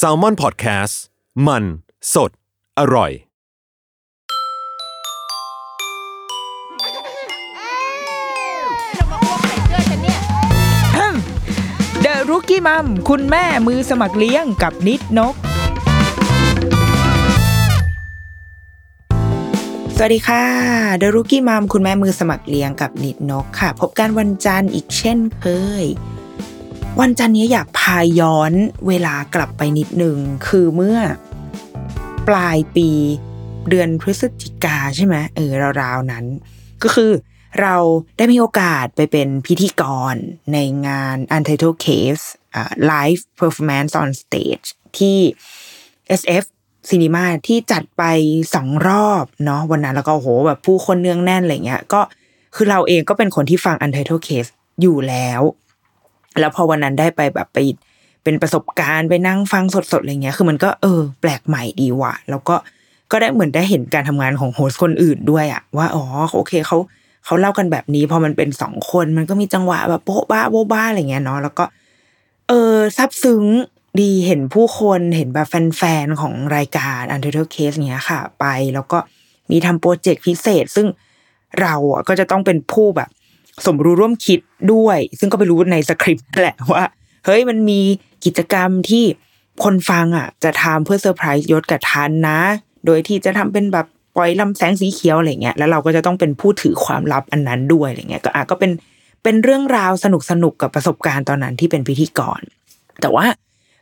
S a l m o n PODCAST มัน สด อร่อย เดอะรุกี้มัมคุณแม่มือสมัครเลี้ยงกับนิดนก สวัสดีค่ะเดอะรุกี้มัมคุณแม่มือสมัครเลี้ยงกับนิดนกค่ะ พบกันวันจันทร์อีกเช่นเคย วันจันนี้อยากพาย้อนเวลากลับไปนิดหนึ่งคือเมื่อปลายปีเดือนพฤศจิกาใช่ไหมเออราวๆนั้น ก็คือเราได้มีโอกาสไปเป็นพิธีกรในงาน Untitled Case อ่า Live Performance on Stage ที่ SF Cinema ที่จัดไปสองรอบเนาะวันนั้นแล้วก็โอ้โหแบบผู้คนเนืองแน่นอะไรเงี้ยก็คือเราเองก็เป็นคนที่ฟัง Untitled Case อยู่แล้ว แล้วพอวันนั้นได้ไปแบบไปเป็นประสบการณ์ไปนั่งฟังสดๆอะไรเงี้ย คือมันก็เออ แปลกใหม่ดีว่ะ แล้วก็ก็ได้เหมือนได้เห็นการทำงานของโฮสคนอื่นด้วยอะว่าอ๋อโอเคเขาเขาเล่ากันแบบนี้พอมันเป็นสองคนมันก็มีจังหวะแบบโป๊ะบ้าโบ๊ะบ้าอะไรเงี้ยเนาะแล้วก็ เออซาบซึ้งดีเห็นผู้คนเห็นแบบแฟนๆของรายการ Untitled Case เนี้ยค่ะ ไป แล้วก็มีทำโปรเจกต์พิเศษ ซึ่งเราอะก็จะต้องเป็นผู้แบบ สมรู้ร่วมคิดด้วย ซึ่งก็ไปรู้ในสคริปต์แหละว่า เฮ้ยมันมีกิจกรรมที่คนฟังอะ จะทำเพื่อเซอร์ไพรส์ยชกับธัญนะ โดยที่จะทำเป็นแบบปล่อยลำแสงสีเขียวอะไรเงี้ยแล้วเราก็จะต้องเป็นผู้ถือความลับอันนั้นด้วยอะไรเงี้ยก็อะก็เป็นเป็นเรื่องราวสนุกสนุกกับประสบการณ์ตอนนั้นที่เป็นพิธีกร แต่ว่า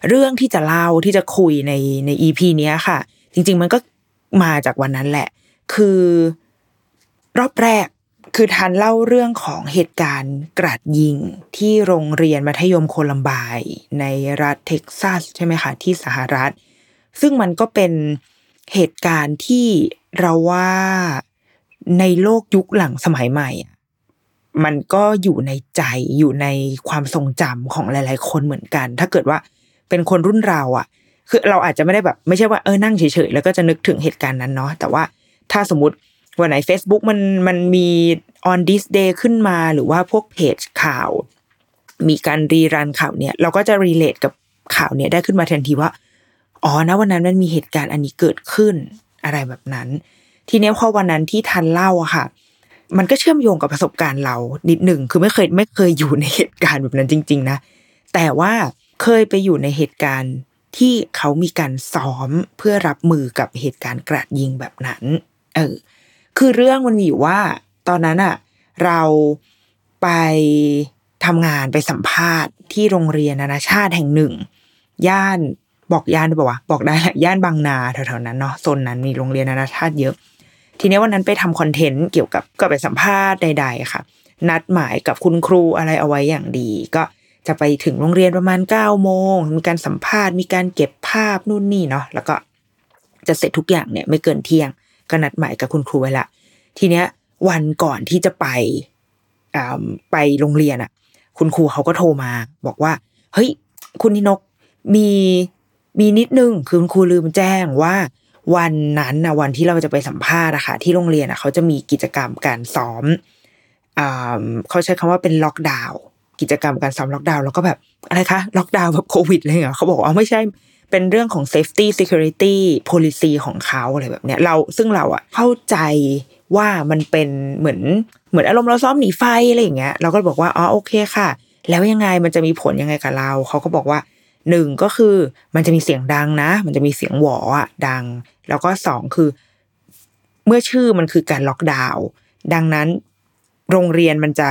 เรื่องที่จะเล่าที่จะคุยในในอีพีนี้ค่ะ จริง ๆ มันก็มาจากวันนั้นแหละ คือ รอบแรก คือทันเล่าเรื่องของเหตุการณ์กราดยิงที่โรงเรียนมัธยมโคลัมบน์ในรัฐเท็กซัสใช่ไหมคะที่สหรัฐ ซึ่งมันก็เป็นเหตุการณ์ที่เราว่าในโลกยุคหลังสมัยใหม่อะมันก็อยู่ในใจอยู่ในความทรงจำของหลาย ๆ คนเหมือนกัน ถ้าเกิดว่าเป็นคนรุ่นเราอะ คือเราอาจจะไม่ได้แบบ ไม่ใช่ว่าเออนั่งเฉย ๆ แล้วก็จะนึกถึงเหตุการณ์นั้นเนาะแต่ว่าถ้าสมมติ วันไหน Facebook มันมันมี on this day ขึ้นมาหรือว่าพวกเพจข่าว มีการรีรันข่าวเนี่ย เราก็จะ relate กับข่าวเนี่ยได้ขึ้นมาทันทีว่าอ๋อนะวันนั้นมันมีเหตุการณ์อันนี้เกิดขึ้นอะไรแบบนั้น ทีเนี้ยพอวันนั้นที่ทันเล่าอะค่ะ มันก็เชื่อมโยงกับประสบการณ์เรานิดหนึ่งคือไม่เคยไม่เคยอยู่ในเหตุการณ์แบบนั้นจริง ๆ นะ แต่ว่าเคยไปอยู่ในเหตุการณ์ที่เขามีการซ้อมเพื่อรับมือกับเหตุการณ์กราดยิงแบบนั้น เออ คือเรื่องมันอยู่ว่า ตอนนั้นอะเราไปทำงานไปสัมภาษณ์ที่โรงเรียนนานาชาติแห่งหนึ่ง ย่านบอกย่านได้ปะวะบอกได้แหละย่านบางนาแถวๆนั้นเนาะโซนนั้นมีโรงเรียนนานาชาติเยอะ ทีนี้วันนั้นไปทำคอนเทนต์เกี่ยวกับก็ไปสัมภาษณ์ใด ๆ ค่ะ นัดหมายกับคุณครูอะไรเอาไว้อย่างดี ก็จะไปถึงโรงเรียนประมาณเก้าโมงมีการสัมภาษณ์มีการเก็บภาพนู่นนี่เนาะแล้วก็จะเสร็จทุกอย่างเนี่ยไม่เกินเที่ยง ก็นัดหมายกับคุณครูไว้ละ ทีเนี้ย วันก่อนที่จะไปอ่ไปโรงเรียนอะ คุณครูเขาก็โทรมา บอกว่า เฮ้ย คุณนินกมีมีนิดนึงคือคุณครูลืมแจ้งว่า วันนั้นนะวันที่เราจะไปสัมภาษณ์อะค่ะที่โรงเรียนอะเขาจะมีกิจกรรมการซ้อมอ่าเขาใช้คำว่าเป็นล็อกดาวน์กิจกรรมการซ้อมล็อกดาวน์แล้วก็แบบอะไรคะล็อกดาวน์แบบโควิดอะไรเหรอเขาบอกว่าเอาไม่ใช่ เป็นเรื่องของ safety security policy ของเขาอะไรแบบเนี้ยเราซึ่งเราอะเข้าใจว่ามันเป็นเหมือนเหมือนอารมณ์เราซ้อมหนีไฟอะไรอย่างเงี้ยเราก็บอกว่าอ๋อโอเคค่ะ แล้วยังไงมันจะมีผลยังไงกับเรา เขาก็บอกว่าหนึ่งก็คือมันจะมีเสียงดังนะ มันจะมีเสียงหวออะดัง แล้วก็สองคือ เมื่อชื่อมันคือการล็อกดาวน์ดังนั้นโรงเรียนมันจะ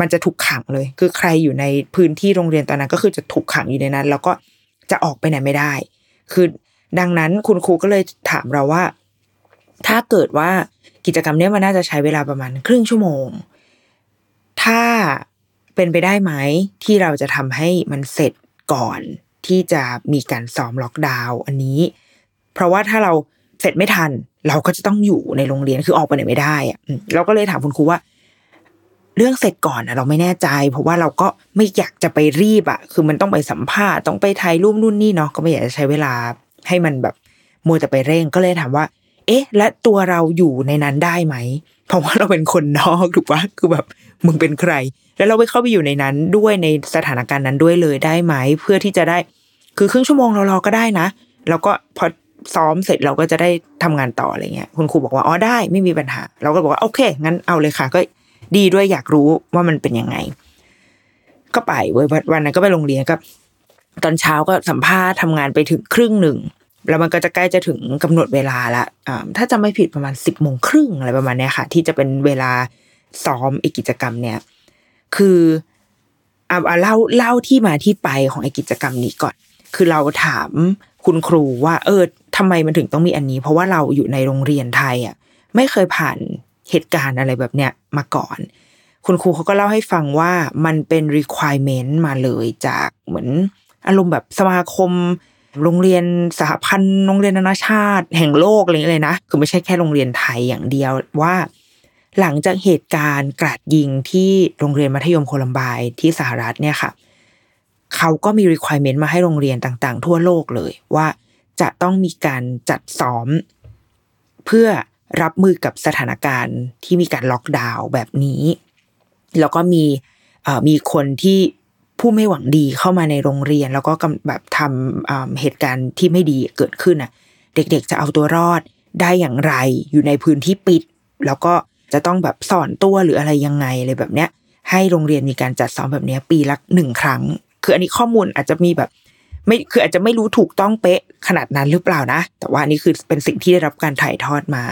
มันจะถูกขังเลย คือใครอยู่ในพื้นที่โรงเรียนตอนนั้นก็คือจะถูกขังอยู่ในนั้น แล้วก็ จะออกไปไหนไม่ได้ คือดังนั้นคุณครูก็เลยถามเราว่า ถ้าเกิดว่ากิจกรรมนี้มันน่าจะใช้เวลาประมาณครึ่งชั่วโมง ถ้าเป็นไปได้ไหมที่เราจะทำให้มันเสร็จก่อนที่จะมีการซ้อมล็อกดาวน์อันนี้ เพราะว่าถ้าเราเสร็จไม่ทัน เราก็จะต้องอยู่ในโรงเรียนคือออกไปไหนไม่ได้อะเราก็เลยถามคุณครูว่า เรื่องเสร็จก่อนอะเราไม่แน่ใจ เพราะว่าเราก็ไม่อยากจะไปรีบอะคือมันต้องไปสัมภาษณ์ต้องไปถ่ายรูปนู่นนี่เนาะก็ไม่อยากจะใช้เวลาให้มันแบบมัวแต่ไปเร่งก็เลยถามว่า เอ๊ะ และตัวเราอยู่ในนั้นได้ไหม เพราะว่าเราเป็นคนนอกถูกปะคือแบบมึงเป็นใคร แล้วเราไปเข้าไปอยู่ในนั้นด้วยในสถานการณ์นั้นด้วยเลยได้ไหม เพื่อที่จะได้ คือครึ่งชั่วโมงเรารอก็ได้นะแล้วก็พอซ้อมเสร็จเราก็จะได้ทำงานต่ออะไรเงี้ยคุณครูบอกว่าอ๋อได้ไม่มีปัญหา เราก็บอกว่าโอเคงั้นเอาเลยค่ะก็ ดีด้วยอยากรู้ว่ามันเป็นยังไง ก็ไปเว้ยวันนั้นก็ไปโรงเรียนก็ตอนเช้าก็สัมภาษณ์ทำงานไปถึงครึ่งหนึ่งแล้วมันก็จะใกล้จะถึงกำหนดเวลาละอ่าถ้าจำไม่ผิดประมาณสิบโมงครึ่งอะไรประมาณนี้ค่ะ ที่จะเป็นเวลาซ้อมไอกิจกรรมเนี่ย คืออาเอาเล่าเล่าที่มาที่ไปของไอกิจกรรมนี้ก่อน คือเราถามคุณครูว่า เออทำไมมันถึงต้องมีอันนี้ เพราะว่าเราอยู่ในโรงเรียนไทยอะ ไม่เคยผ่าน เหตุการณ์อะไรแบบเนี้ยมาก่อน คุณครูเขาก็เล่าให้ฟังว่ามันเป็น requirement มาเลยจากเหมือนอารมณ์แบบสมาคม โรงเรียนสหพันธ์โรงเรียนนานาชาติ แห่งโลกอะไรอย่างเงี้ยเลยนะคือไม่ใช่แค่โรงเรียนไทยอย่างเดียวว่า หลังจากเหตุการณ์กราดยิงที่โรงเรียนมัธยมโคลัมบน์ที่สหรัฐเนี่ยค่ะเขาก็มี requirement มาให้โรงเรียนต่าง ๆ ทั่วโลกเลยว่าจะต้องมีการจัดซ้อม เพื่อ รับมือกับสถานการณ์ที่มีการล็อกดาวน์แบบนี้ แล้วก็มีมีคนที่ผู้ไม่หวังดีเข้ามาในโรงเรียน แล้วก็กำแบบทำเหตุการณ์ที่ไม่ดีเกิดขึ้นน่ะ เด็กๆจะเอาตัวรอดได้อย่างไรอยู่ในพื้นที่ปิด แล้วก็จะต้องแบบสอนตัวหรืออะไรยังไงอะไรแบบเนี้ย ให้โรงเรียนมีการจัดซ้อมแบบนี้ปีละหนึ่งครั้ง คืออันนี้ข้อมูลอาจจะมีแบบไม่คืออาจจะไม่รู้ถูกต้องเป๊ะขนาดนั้นหรือเปล่านะ แต่ว่าอันนี้คือเป็นสิ่งที่ได้รับการถ่ายทอดมา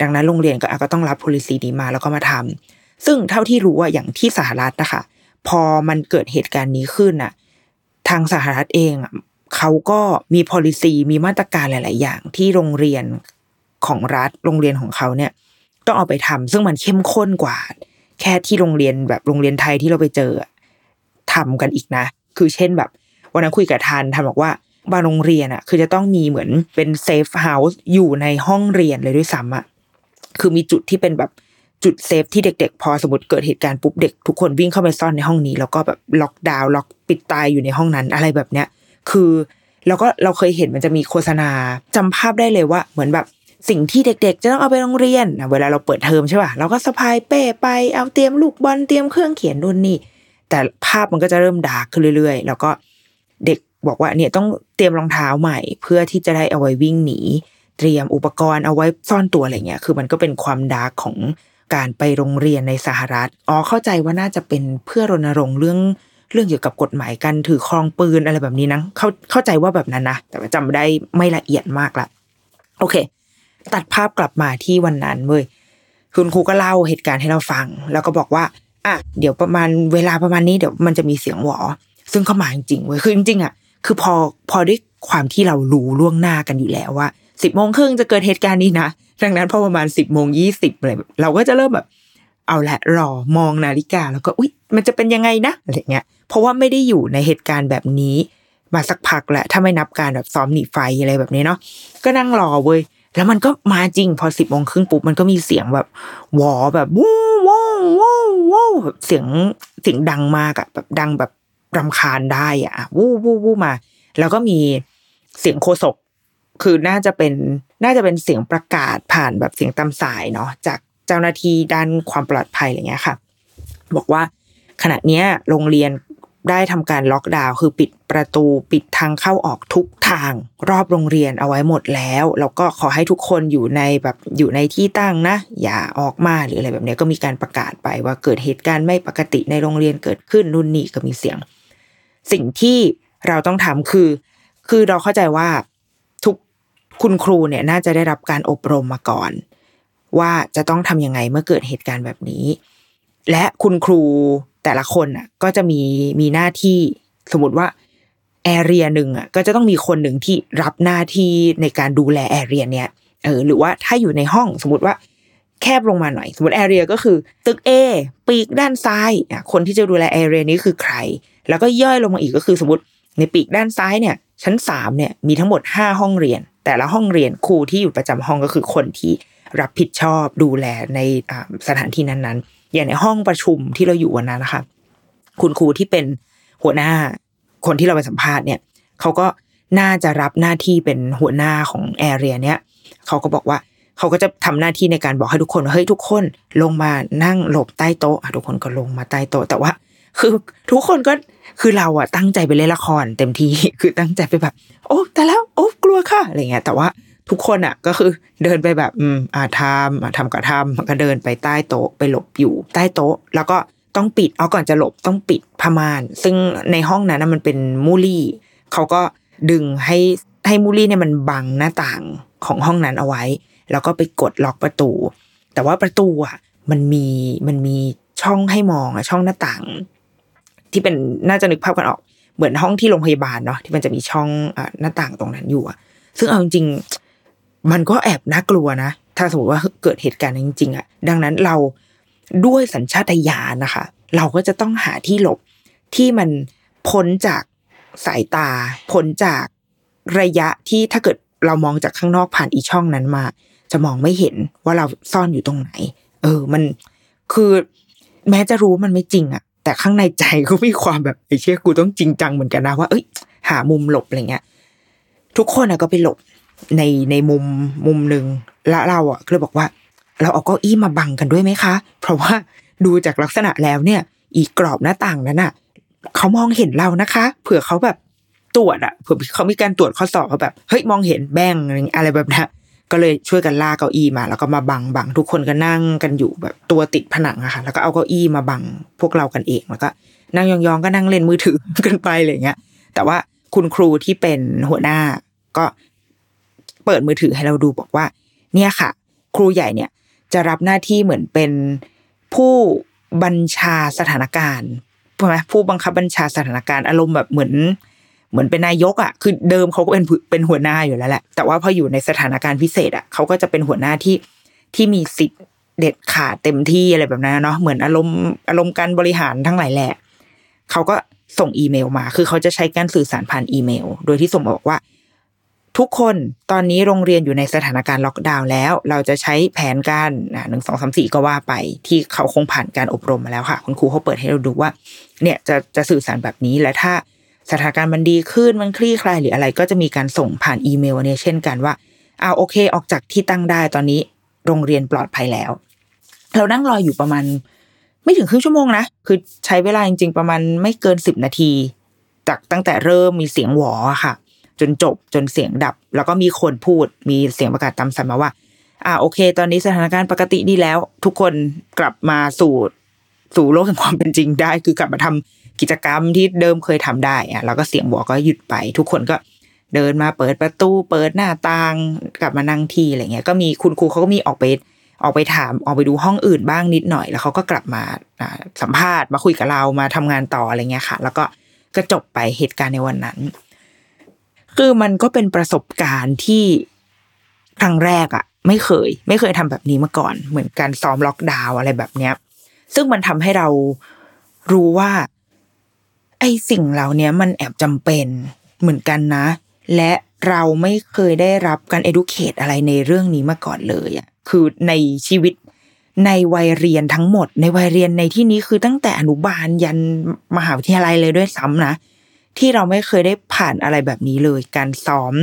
ดังนั้นโรงเรียนก็อะก็ต้องรับ policy นี้มาแล้วก็มาทำซึ่งเท่าที่รู้ว่าอย่างที่สหรัฐนะคะพอมันเกิดเหตุการณ์นี้ขึ้นน่ะทางสหรัฐเองอะเขาก็มี policy มีมาตรการหลาย ๆ อย่างที่โรงเรียนของรัฐโรงเรียนของเขาเนี่ยต้องเอาไปทำซึ่งมันเข้มข้นกว่า แค่ที่โรงเรียนแบบโรงเรียนไทยที่เราไปเจออะทำกันอีกนะ คือเช่นแบบ วันนั้นคุยกับธัญธัญบอกว่าบางโรงเรียนอะคือจะต้องมีเหมือนเป็น safe house อยู่ในห้องเรียนเลยด้วยซ้ำอะ คือมีจุดที่เป็นแบบจุด safe ที่เด็กๆ พอสมมติเกิดเหตุการณ์ปุ๊บเด็กทุกคนวิ่งเข้าไปซ่อนในห้องนี้ แล้วก็แบบล็อกดาวน์ล็อกปิดตายอยู่ในห้องนั้นอะไรแบบเนี้ย คือแล้วก็เราเคยเห็นมันจะมีโฆษณาจำภาพได้เลยว่า เหมือนแบบสิ่งที่เด็ก ๆ จะต้องเอาไปโรงเรียนนะเวลาเราเปิดเทอมใช่ป่ะเราก็สะพายเป้ไปเอาเตรียมลูกบอลเตรียมเครื่องเขียนนู่นนี่ แต่ภาพมันก็จะเริ่มดาร์กขึ้นเรื่อย ๆ แล้วก็เด็กบอกว่าเนี่ยต้องเตรียมรองเท้าใหม่ เพื่อที่จะได้เอาไว้วิ่งหนี เตรียมอุปกรณ์เอาไว้ซ่อนตัวอะไรเงี้ยคือมันก็เป็นความดาร์กของการไปโรงเรียนในสหรัฐอ๋อเข้าใจว่าน่าจะเป็นเพื่อรณรงค์เรื่องเรื่องเกี่ยวกับกฎหมายการถือครองปืนอะไรแบบนี้นะเข้าเข้าใจว่าแบบนั้นนะแต่ว่าจำได้ไม่ละเอียดมากละโอเค ตัดภาพกลับมาที่วันนั้นเว้ยคุณครูก็เล่าเหตุการณ์ให้เราฟัง แล้วก็บอกว่าอะเดี๋ยวประมาณเวลาประมาณนี้เดี๋ยวมันจะมีเสียงหวอ ซึ่งเข้ามาจริงๆเว้ยคือจริงๆอะคือพอพอด้วยความที่เรารู้ล่วงหน้ากันอยู่แล้วว่า สิบโมงครึ่งจะเกิดเหตุการณ์นี้นะดังนั้นพอประมาณสิบโมงยี่สิบอะไรเราก็จะเริ่มแบบ เอาละรอมองนาฬิกาแล้วก็อุ๊ย มันจะเป็นยังไงนะอะไรเงี้ย เพราะว่าไม่ได้อยู่ในเหตุการณ์แบบนี้ มาสักพักแหละถ้าไม่นับการแบบซ้อมหนีไฟอะไรแบบนี้เนาะก็นั่งรอเว้ยแล้วมันก็มาจริงพอสิบโมงครึ่งปุ๊บมันก็มีเสียงแบบวอแบบวู้วู้วู้วู้แบบเสียงเสียงดังมากอะแบบดังแบบรำคาญได้อะวู้วู้วู้มา แล้วก็มีเสียงโคศก คือน่าจะเป็นน่าจะเป็นเสียงประกาศผ่านแบบเสียงตามสายเนาะจากเจ้าหน้าที่ด้านความปลอดภัยอะไรเงี้ยค่ะ บอกว่าขณะเนี้ยโรงเรียนได้ทำการล็อกดาวน์คือปิดประตูปิดทางเข้าออกทุกทาง รอบโรงเรียนเอาไว้หมดแล้ว แล้วก็ขอให้ทุกคนอยู่ในแบบอยู่ในที่ตั้งนะ อย่าออกมาหรืออะไรแบบเนี้ยก็มีการประกาศไปว่าเกิดเหตุการณ์ไม่ปกติในโรงเรียนเกิดขึ้นนู่นนี่ก็มีเสียง สิ่งที่เราต้องทำคือ คือเราเข้าใจว่า คุณครูเนี่ยน่าจะได้รับการอบรมมาก่อน ว่าจะต้องทำยังไงเมื่อเกิดเหตุการณ์แบบนี้ และคุณครูแต่ละคนอะก็จะมีมีหน้าที่สมมติว่าแอเรียหนึ่งอะก็จะต้องมีคนหนึ่งที่รับหน้าที่ในการดูแลแอเรียเนี้ยเออหรือว่าถ้าอยู่ในห้องสมมติว่าแคบลงมาหน่อย สมมติแอเรียก็คือตึก A ปีกด้านซ้ายอะคนที่จะดูแลแอเรียนี้คือใคร แล้วก็ย่อยลงมาอีกก็คือสมมติในปีกด้านซ้ายเนี่ย ชั้นสามเนี่ยมีทั้งหมดห้าห้องเรียน แต่ละห้องเรียนครูที่อยู่ประจำห้องก็คือคนที่รับผิดชอบดูแลในสถานที่นั้นๆ อย่างในห้องประชุมที่เราอยู่วันนั้นนะคะ คุณครูที่เป็นหัวหน้าคนที่เราไปสัมภาษณ์เนี่ยเขาก็น่าจะรับหน้าที่เป็นหัวหน้าของแอเรียเนี้ยเขาก็บอกว่าเขาก็จะทำหน้าที่ในการบอกให้ทุกคนเฮ้ยทุกคนลงมานั่งหลบใต้โต๊ะทุกคนก็ลงมาใต้โต๊ะแต่ว่า คือทุกคนก็ คือเราอะตั้งใจไปเล่นละครเต็มที่คือตั้งใจไปแบบ โอ้แต่แล้วโอ้กลัวค่ะอะไรเงี้ย แต่ว่าทุกคนอะก็คือเดินไปแบบอืมอ่าทำอ่าทำก็ทำก็เดินไปใต้โต๊ะไปหลบอยู่ใต้โต๊ะ แล้วก็ต้องปิดเอาก่อนจะหลบต้องปิดผ้าม่าน ซึ่งในห้องนั้นมันเป็นมูลี่เขาก็ดึงให้ให้มูลี่เนี่ยมันบังหน้าต่างของห้องนั้นเอาไว้ แล้วก็ไปกดล็อกประตู แต่ว่าประตูอะมันมีมันมีช่องให้มองอะช่องหน้าต่าง ที่เป็นน่าจะนึกภาพกันออก เหมือนห้องที่โรงพยาบาลเนาะที่มันจะมีช่องหน้าต่างตรงนั้นอยู่อะซึ่งเอาจริงมันก็แอบน่ากลัวนะ ถ้าสมมติว่าเกิดเหตุการณ์จริงๆอะดังนั้นเราด้วยสัญชาตญาณนะคะ เราก็จะต้องหาที่หลบที่มันพ้นจากสายตา พ้นจากระยะที่ถ้าเกิดเรามองจากข้างนอกผ่านอีช่องนั้นมา จะมองไม่เห็นว่าเราซ่อนอยู่ตรงไหน เออ มันคือแม้จะรู้มันไม่จริงอะ แต่ข้างในใจก็มีความแบบไอ้เชี่ยกูต้องจริงจังเหมือนกันนะว่าเอ้ย หามุมหลบอะไรเงี้ย ทุกคนอะก็ไปหลบในในมุมมุมหนึ่งและเราอะก็เลยบอกว่า เราเอาเก้าอี้มาบังกันด้วยไหมคะ เพราะว่าดูจากลักษณะแล้วเนี่ย อีกกรอบหน้าต่างนั้นอะเขามองเห็นเรานะคะ เผื่อเขาแบบตรวจอะเผื่อเขามีการตรวจข้อสอบเขาแบบเฮ้ยมองเห็นแบงอะไรแบบนี้ ก็เลยช่วยกันลากเก้าอี้มา แล้วก็มาบังบังทุกคนก็นั่งกันอยู่แบบตัวติดผนังอะค่ะ แล้วก็เอาเก้าอี้มาบังพวกเรากันเองแล้วก็นั่งยองๆก็นั่งเล่นมือถือกันไปอะไรเงี้ย แต่ว่าคุณครูที่เป็นหัวหน้าก็เปิดมือถือให้เราดูบอกว่า เนี่ยค่ะ ครูใหญ่เนี่ยจะรับหน้าที่เหมือนเป็นผู้บัญชาสถานการณ์ใช่ไหมผู้บังคับบัญชาสถานการณ์อารมณ์แบบเหมือน เหมือนเป็นนายกอะคือเดิมเขาก็เป็นเป็นหัวหน้าอยู่แล้วแหละ แต่ว่าพออยู่ในสถานการณ์พิเศษอะเขาก็จะเป็นหัวหน้าที่ที่มีสิทธิ์เด็ดขาดเต็มที่อะไรแบบนั้นเนาะเหมือนอารมณ์อารมณ์การบริหารทั้งหลายแหละเขาก็ส่งอีเมลมา คือเขาจะใช้การสื่อสารผ่านอีเมล โดยที่ส่งบอกว่า ทุกคนตอนนี้โรงเรียนอยู่ในสถานการณ์ล็อกดาวน์แล้ว เราจะใช้แผนการหนึ่งสองสามสี่ก็ว่าไป ที่เขาคงผ่านการอบรมมาแล้วค่ะ คุณครูเขาเปิดให้เราดูว่า เนี่ยจะจะสื่อสารแบบนี้และถ้า สถานการณ์มันดีขึ้นมันคลี่คลายหรืออะไร ก็จะมีการส่งผ่านอีเมลเนี่ยเช่นกันว่าเอาโอเค ออกจากที่ตั้งได้ตอนนี้โรงเรียนปลอดภัยแล้ว เรานั่งรออยู่ประมาณ ไม่ถึงครึ่งชั่วโมงนะ คือใช้เวลาจริง ๆ ประมาณไม่เกินสิบนาที จากตั้งแต่เริ่มมีเสียงหวอค่ะ จนจบจนเสียงดับ แล้วก็มีคนพูดมีเสียงประกาศตามสัมมาว่า อ่าโอเค ตอนนี้สถานการณ์ปกติดีแล้ว ทุกคนกลับมาสู่สู่โลกแห่งความเป็นจริงได้ คือกลับมาทำ กิจกรรมที่เดิมเคยทำได้อะแล้วก็เสียงบอกก็หยุดไป ทุกคนก็เดินมาเปิดประตูเปิดหน้าต่างกลับมานั่งที่อะไรเงี้ยก็มีคุณครูเขาก็มีออกไปออกไปถามออกไปดูห้องอื่นบ้างนิดหน่อย แล้วเขาก็กลับมาสัมภาษณ์มาคุยกับเรามาทำงานต่ออะไรเงี้ยค่ะ แล้วก็ก็จบไปเหตุการณ์ในวันนั้น คือมันก็เป็นประสบการณ์ที่ครั้งแรกอะไม่เคย ไม่เคยทำแบบนี้มาก่อน เหมือนการซ้อมล็อกดาวอะไรแบบเนี้ย ซึ่งมันทำให้เรารู้ว่า อ้สิ่งเหล่านี้มันแอบจำเป็นเหมือนกันนะ และเราไม่เคยได้รับการ educate อะไรในเรื่องนี้มาก่อนเลยอะ่ะคือในชีวิตในวัยเรียนทั้งหมด ในวัยเรียนในที่นี้คือตั้งแต่อนุบาลยันมหาวิทยาลัยเลยด้วยซ้ำนะ ที่เราไม่เคยได้ผ่านอะไรแบบนี้เลย การซ้อม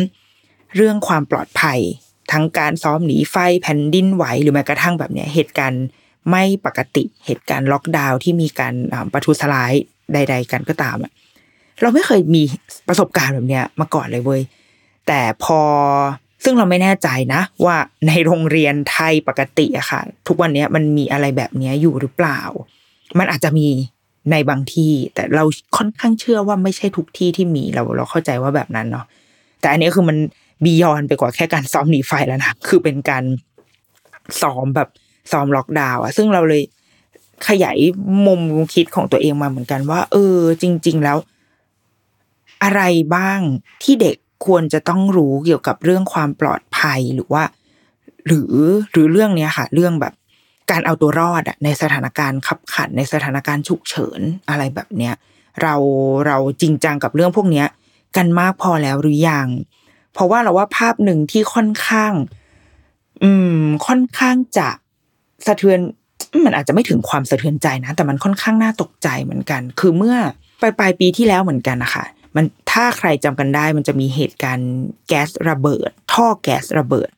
เรื่องความปลอดภัย ทั้งการซ้อมหนีไฟแผ่นดินไหวหรือแม้กระทั่งแบบเนี้ยเหตุการณ์ไม่ปกติเหตุการณ์ล็อกดาวน์ที่มีการประทุษร้าย ใด ๆ กันก็ตามอะเราไม่เคยมีประสบการณ์แบบเนี้ยมาก่อนเลยเว้ยแต่พอซึ่งเราไม่แน่ใจนะ ว่าในโรงเรียนไทยปกติอะค่ะ ทุกวันนี้มันมีอะไรแบบนี้อยู่หรือเปล่า มันอาจจะมีในบางที่ แต่เราค่อนข้างเชื่อว่าไม่ใช่ทุกที่ที่มีเราเราเข้าใจว่าแบบนั้นเนาะแต่อันนี้คือมันบียอนไปกว่าแค่การซ้อมหนีไฟแล้วนะคือเป็นการซ้อมแบบซ้อมล็อกดาวน์อะซึ่งเราเลย ขยายมุมคิดของตัวเองมาเหมือนกันว่า เออ จริง ๆ แล้ว อะไรบ้างที่เด็กควรจะต้องรู้เกี่ยวกับเรื่องความปลอดภัยหรือว่า หรือหรือเรื่องเนี้ยค่ะ เรื่องแบบการเอาตัวรอดอะในสถานการณ์ขับขันในสถานการณ์ฉุกเฉินอะไรแบบเนี้ย เราเราจริงจังกับเรื่องพวกเนี้ย กันมากพอแล้วหรือยังเพราะว่าเราว่าภาพหนึ่งที่ค่อนข้าง อืม ค่อนข้างจะสะเทือน มันอาจจะไม่ถึงความสะเทือนใจนะ แต่มันค่อนข้างน่าตกใจเหมือนกัน คือเมื่อปลายปลายปีที่แล้วเหมือนกันนะคะมันถ้าใครจำกันได้มันจะมีเหตุการณ์แก๊สระเบิด ท่อแก๊สระเบิด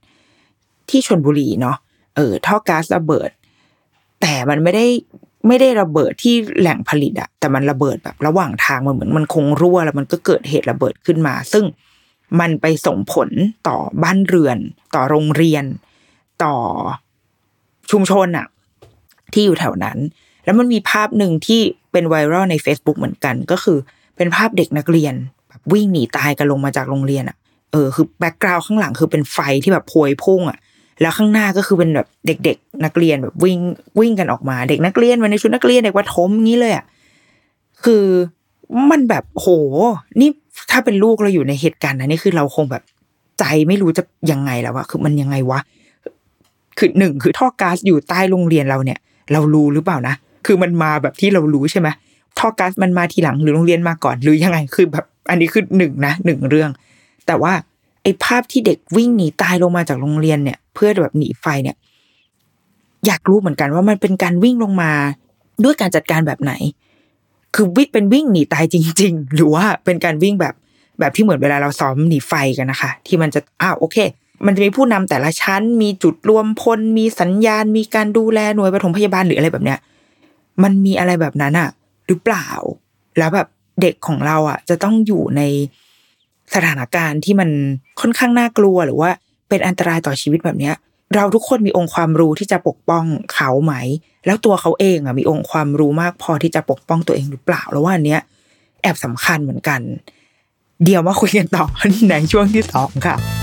ที่ชนบุรีเนาะเออท่อแก๊สระเบิด แต่มันไม่ได้ไม่ได้ระเบิดที่แหล่งผลิตอะแต่มันระเบิดแบบระหว่างทางมันเหมือนมันคงรั่วแล้วมันก็เกิดเหตุระเบิดขึ้นมา ซึ่งมันไปส่งผลต่อบ้านเรือน ต่อโรงเรียน ต่อชุมชนอะ ที่อยู่แถวนั้น แล้วมันมีภาพหนึ่งที่เป็นไวรัลใน Facebook เหมือนกัน ก็คือเป็นภาพเด็กนักเรียนแบบวิ่งหนีตายกันลงมาจากโรงเรียนอะเออคือแบ็กกราวข้างหลังคือเป็นไฟที่แบบพวยพุ่งอะแล้วข้างหน้าก็คือเป็นแบบเด็ก ๆ นักเรียนแบบวิ่งวิ่งกันออกมา เด็กนักเรียนมาในชุดนักเรียนเด็กวัดทมงี้เลยอะคือมันแบบโห นี่ถ้าเป็นลูกเราอยู่ในเหตุการณ์นั้นนี่คือเราคงแบบใจไม่รู้จะยังไงแล้วอะคือมันยังไงวะ คือหนึ่งคือท่อก๊าซอยู่ใต้โรงเรียนเราเนี่ย เรารู้หรือเปล่านะ คือมันมาแบบที่เรารู้ใช่ไหมท่อก๊าซมันมาทีหลังหรือโรงเรียนมาก่อนหรือยังไงคือแบบอันนี้คือหนึ่งนะหนึ่งเรื่อง แต่ว่าไอ้ภาพที่เด็กวิ่งหนีตายลงมาจากโรงเรียนเนี่ย เพื่อแบบหนีไฟเนี่ย อยากรู้เหมือนกันว่ามันเป็นการวิ่งลงมาด้วยการจัดการแบบไหน คือวิ่งเป็นวิ่งหนีตายจริง ๆ หรือว่าเป็นการวิ่งแบบแบบที่เหมือนเวลาเราซ้อมหนีไฟกันนะคะ ที่มันจะอ้าวโอเค มันจะมีผู้นำแต่ละชั้น มีจุดรวมพล มีสัญญาณ มีการดูแลหน่วยปฐมพยาบาลหรืออะไรแบบเนี้ย มันมีอะไรแบบนั้นอะหรือเปล่า แล้วแบบเด็กของเราอะจะต้องอยู่ในสถานการณ์ที่มันค่อนข้างน่ากลัวหรือว่าเป็นอันตรายต่อชีวิตแบบเนี้ย เราทุกคนมีองค์ความรู้ที่จะปกป้องเขาไหม แล้วตัวเขาเองอะมีองค์ความรู้มากพอที่จะปกป้องตัวเองหรือเปล่า แล้วว่าอันเนี้ยแอบสำคัญเหมือนกัน เดี๋ยวมาคุยกันต่อในช่วงที่สองค่ะ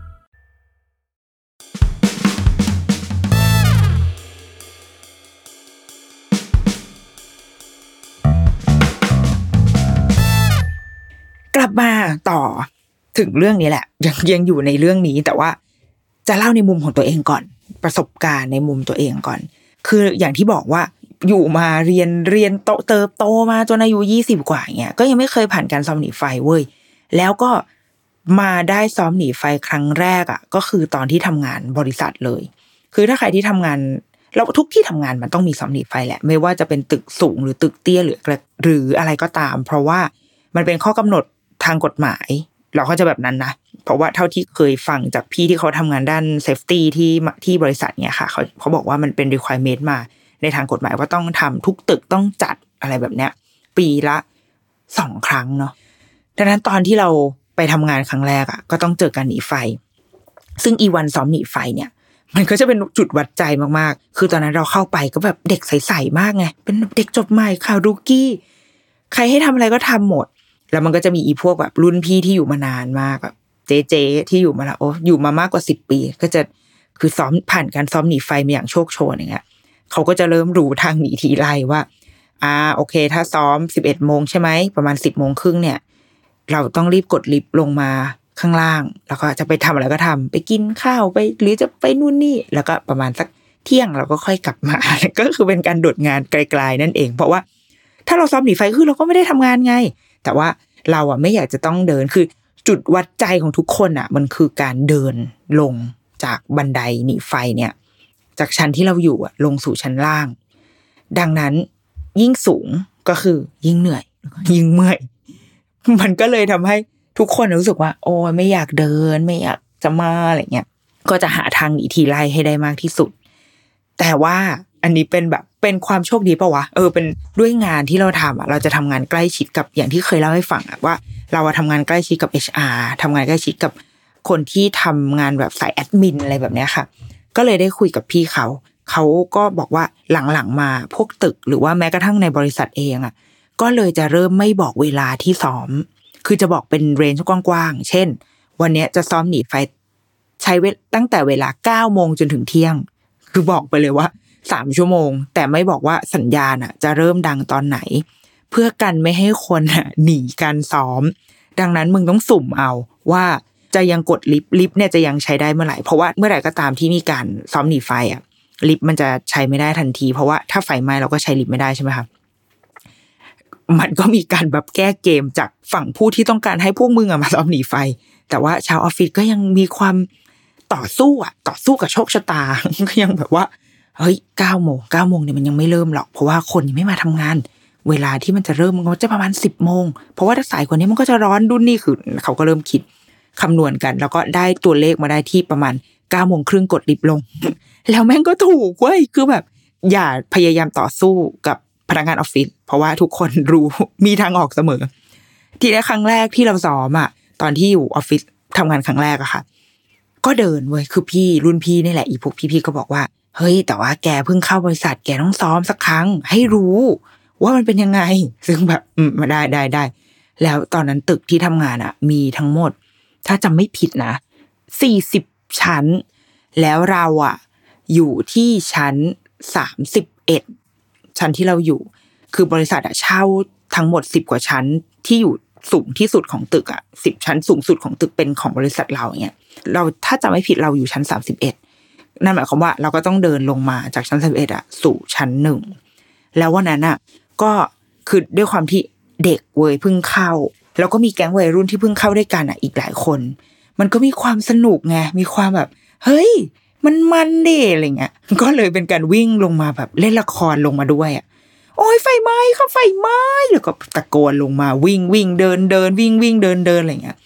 กลับมาต่อถึงเรื่องนี้แหละ ยังยังอยู่ในเรื่องนี้ แต่ว่าจะเล่าในมุมของตัวเองก่อน ประสบการณ์ในมุมตัวเองก่อน คืออย่างที่บอกว่าอยู่มาเรียนเรียนโตเติบโตมาจนอายุยี่สิบกว่าเงี้ยก็ยังไม่เคยผ่านการซ้อมหนีไฟเว้ยแล้วก็มาได้ซ้อมหนีไฟครั้งแรกอะ ก็คือตอนที่ทำงานบริษัทเลย คือถ้าใครที่ทำงานแล้วทุกที่ทำงานมันต้องมีซ้อมหนีไฟแหละ ไม่ว่าจะเป็นตึกสูงหรือตึกเตี้ยหรือหรืออะไรก็ตาม เพราะว่ามันเป็นข้อกำหนด ทางกฎหมาย เราก็จะแบบนั้นนะเพราะว่าเท่าที่เคยฟังจากพี่ที่เขาทำงานด้าน safety ที่ที่บริษัทเนี่ยค่ะเขาเขาบอกว่ามันเป็น requirement มา ในทางกฎหมายว่าต้องทำทุกตึกต้องจัดอะไรแบบเนี้ย ปีละสองครั้งเนาะดังนั้นตอนที่เราไปทำงานครั้งแรกอะ ก็ต้องเจอการหนีไฟ ซึ่งอีวันซ้อมหนีไฟเนี่ย มันก็จะเป็นจุดวัดใจมากๆ คือตอนนั้นเราเข้าไปก็แบบเด็กใสๆมากไงเป็นเด็กจบใหม่ค่ะรูกี้ ใครให้ทำอะไรก็ทำหมด แล้วมันก็จะมีอีพวกแบบรุ่นพี่ที่อยู่มานานมากแบบเจเจที่อยู่มาแล้วโอ้อยู่มามากกว่าสิบปี ก็จะคือซ้อมผ่านการซ้อมหนีไฟมาอย่างโชคโชนอย่างเงี้ยเขาก็จะเริ่มรู้ทางหนีทีไล่ว่า อ่าโอเค ถ้าซ้อมสิบเอ็ดโมงใช่ไหมประมาณสิบโมงครึ่งเนี่ย เราต้องรีบกดลิฟต์ลงมาข้างล่าง แล้วก็จะไปทำอะไรก็ทำไปกินข้าวไป หรือจะไปนู่นนี่ แล้วก็ประมาณสักเที่ยงเราก็ค่อยกลับมา ก็คือเป็นการโดดงานไกล ๆ นั่นเอง เพราะว่า ถ้าเราซ้อมหนีไฟคือเราก็ไม่ได้ทำงานไง แต่ว่าเราอะไม่อยากจะต้องเดินคือจุดวัดใจของทุกคนอะ มันคือการเดินลงจากบันไดหนีไฟเนี่ย จากชั้นที่เราอยู่อะลงสู่ชั้นล่าง ดังนั้นยิ่งสูงก็คือยิ่งเหนื่อย ยิ่งเมื่อย มันก็เลยทำให้ทุกคนรู้สึกว่า โอ้ไม่อยากเดิน ไม่อยากจะมาอะไรเงี้ยก็จะหาทางหนีทีไล่ให้ได้มากที่สุด แต่ว่าอันนี้เป็นแบบ เป็นความโชคดีปะวะเออเป็นด้วยงานที่เราทำอะเราจะทำงานใกล้ชิดกับอย่างที่เคยเล่าให้ฟังอะว่า เราทำงานใกล้ชิดกับ HR ทำงานใกล้ชิดกับคนที่ทำงานแบบสายแอดมินอะไรแบบเนี้ยค่ะ ก็เลยได้คุยกับพี่เขา เขาก็บอกว่าหลังๆมาพวกตึก หรือว่าแม้กระทั่งในบริษัทเองอะก็เลยจะเริ่มไม่บอกเวลาที่ซ้อม คือจะบอกเป็น range กว้างๆ เช่น วันนี้จะซ้อมหนีไฟใช้เวลตั้งแต่เวลาเก้าโมงจนถึงเที่ยง คือบอกไปเลยว่า สามชั่วโมง แต่ไม่บอกว่าสัญญาณอะจะเริ่มดังตอนไหน เพื่อกันไม่ให้คนอะหนีการซ้อม ดังนั้นมึงต้องสุ่มเอาว่าจะยังกดลิฟต์ลิฟต์เนี่ยจะยังใช้ได้เมื่อไหร่เพราะว่าเมื่อไหร่ก็ตามที่มีการซ้อมหนีไฟอะลิฟต์มันจะใช้ไม่ได้ทันที เพราะว่าถ้าไฟไหม้เราก็ใช้ลิฟต์ไม่ได้ใช่ไหมคะมันก็มีการแบบแก้เกมจากฝั่งผู้ที่ต้องการให้พวกมึงอะมาซ้อมหนีไฟ แต่ว่าชาวออฟฟิศก็ยังมีความต่อสู้อะต่อสู้กับโชคชะตาก็ยังแบบว่า เฮ้ยเก้าโมงเก้าโมงเนี่ยมันยังไม่เริ่มหรอก เพราะว่าคนยังไม่มาทำงาน เวลาที่มันจะเริ่มมันก็จะประมาณสิบโมงเพราะว่าถ้าสายกว่านี้มันก็จะร้อนดุนนี่คือเขาก็เริ่มคิดคำนวณกัน แล้วก็ได้ตัวเลขมาได้ที่ประมาณเก้าโมงครึ่งกดลิฟต์ลง แล้วแม่งก็ถูกเว้ยคือแบบ อย่าพยายามต่อสู้กับพนักงานออฟฟิศเพราะว่าทุกคนรู้มีทางออกเสมอ ทีแรกครั้งแรกที่เราซ้อมอะตอนที่อยู่ออฟฟิศทำงานครั้งแรกอะค่ะ ก็เดินเว้ยคือพี่รุ่นพี่นี่แหละ อีพวกพี่ๆก็บอกว่า เฮ้ย แต่ว่าแกเพิ่งเข้าบริษัทแกต้องซ้อมสักครั้ง ให้รู้ ว่ามันเป็นยังไง ซึ่งแบบอืมมาได้ได้ได้ แล้วตอนนั้นตึกที่ทำงานอะมีทั้งหมด ถ้าจำไม่ผิดนะสี่สิบชั้น แล้วเราอะอยู่ที่ชั้นสามสิบเอ็ดชั้นที่เราอยู่ คือบริษัทอะเช่าทั้งหมดสิบกว่าชั้นที่อยู่สูงที่สุดของตึกอะสิบชั้นสูงสุดของตึกเป็นของบริษัทเราเงี้ยเราถ้าจำไม่ผิดเราอยู่ชั้นสามสิบเอ็ด นั่นหมายความว่าเราก็ต้องเดินลงมาจากชั้นสิบเอ็ดอะสู่ชั้นหนึ่งแล้ววันนั้นอะก็คือด้วยความที่เด็กเว้ยเพิ่งเข้า แล้วก็มีแก๊งวัยรุ่นที่เพิ่งเข้าด้วยกันอะอีกหลายคน มันก็มีความสนุกไงมีความแบบ เฮ้ย มันมันดิอะไรเงี้ยก็เลยเป็นการวิ่งลงมาแบบเล่นละครลงมาด้วยอะโอ้ยไฟไหม้เขาไฟไหม้แล้วก็ตะโกนลงมาวิ่งวิ่งเดินเดินวิ่งวิ่งเดินเดินอะไรเงี้ย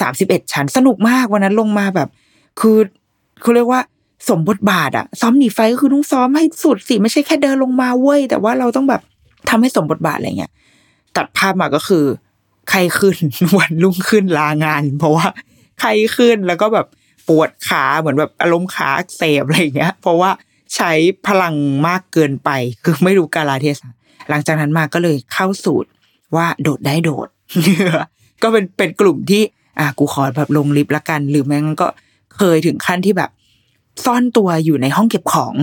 สามสิบเอ็ดชั้นสนุกมากวันนั้นลงมาแบบ คือเขาเรียกว่า สมบทบาทอะซ้อมหนีไฟก็คือต้องซ้อมให้สุดสิไม่ใช่แค่เดินลงมาเว้ยแต่ว่าเราต้องแบบทำให้สมบทบาทอะไรเงี้ยตัดภาพมาก็คือ ใครขึ้นวันรุ่งขึ้นลางาน เพราะว่า ใครขึ้นแล้วก็แบบปวดขาเหมือนแบบอารมณ์ขาอักเสบอะไรเงี้ย เพราะว่าใช้พลังมากเกินไป คือไม่รู้กาลเทศะหลังจากนั้นมาก็เลยเข้าสูตรว่าโดดได้โดดก็เป็นเป็นกลุ่มที่ อะกูขอแบบลงลิฟต์ละกัน หรือแม่งก็เคยถึงขั้นที่แบบ ซ่อนตัวอยู่ในห้องเก็บของ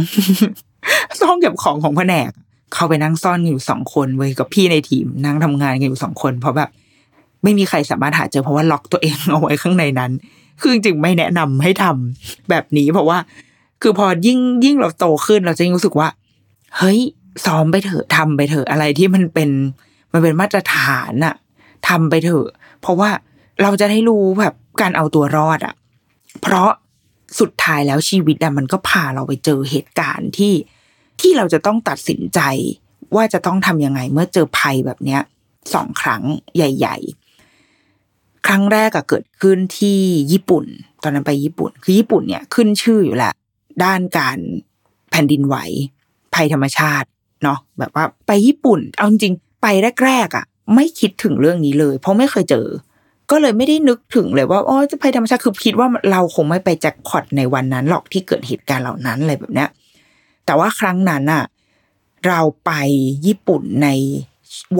ห้องเก็บของของแผนก เข้าไปนั่งซ่อนอยู่สองคนเว้ยกับพี่ในทีมนั่งทำงานกันอยู่สองคน เพราะแบบไม่มีใครสามารถหาเจอเพราะว่าล็อกตัวเองเอาไว้ข้างในนั้น คือจริงๆไม่แนะนำให้ทำแบบนี้ เพราะว่า คือพอยิ่งยิ่งเราโตขึ้นเราจะรู้สึกว่า เฮ้ยซ้อมไปเถอะทำไปเถอะอะไรที่มันเป็นมันเป็นมาตรฐานอะทำไปเถอะ เพราะว่าเราจะได้รู้แบบการเอาตัวรอดอะเพราะ สุดท้ายแล้วชีวิตอะมันก็พาเราไปเจอเหตุการณ์ที่ที่เราจะต้องตัดสินใจ ว่าจะต้องทำยังไงเมื่อเจอภัยแบบเนี้ยสองครั้งใหญ่ ๆ ครั้งแรกอะเกิดขึ้นที่ญี่ปุ่น ตอนนั้นไปญี่ปุ่น คือญี่ปุ่นเนี่ยขึ้นชื่ออยู่แหละ ด้านการแผ่นดินไหว ภัยธรรมชาติเนาะแบบว่าไปญี่ปุ่น เอาจริงไปแรกๆอะไม่คิดถึงเรื่องนี้เลย เพราะไม่เคยเจอ ก็เลยไม่ได้นึกถึงเลยว่าอ๋อจะภัยธรรมชาติคือคิดว่าเราคงไม่ไปแจ็คพอตในวันนั้นหรอกที่เกิดเหตุการณ์เหล่านั้นอะไรแบบเนี้ยแต่ว่าครั้งนั้นอะเราไปญี่ปุ่นใน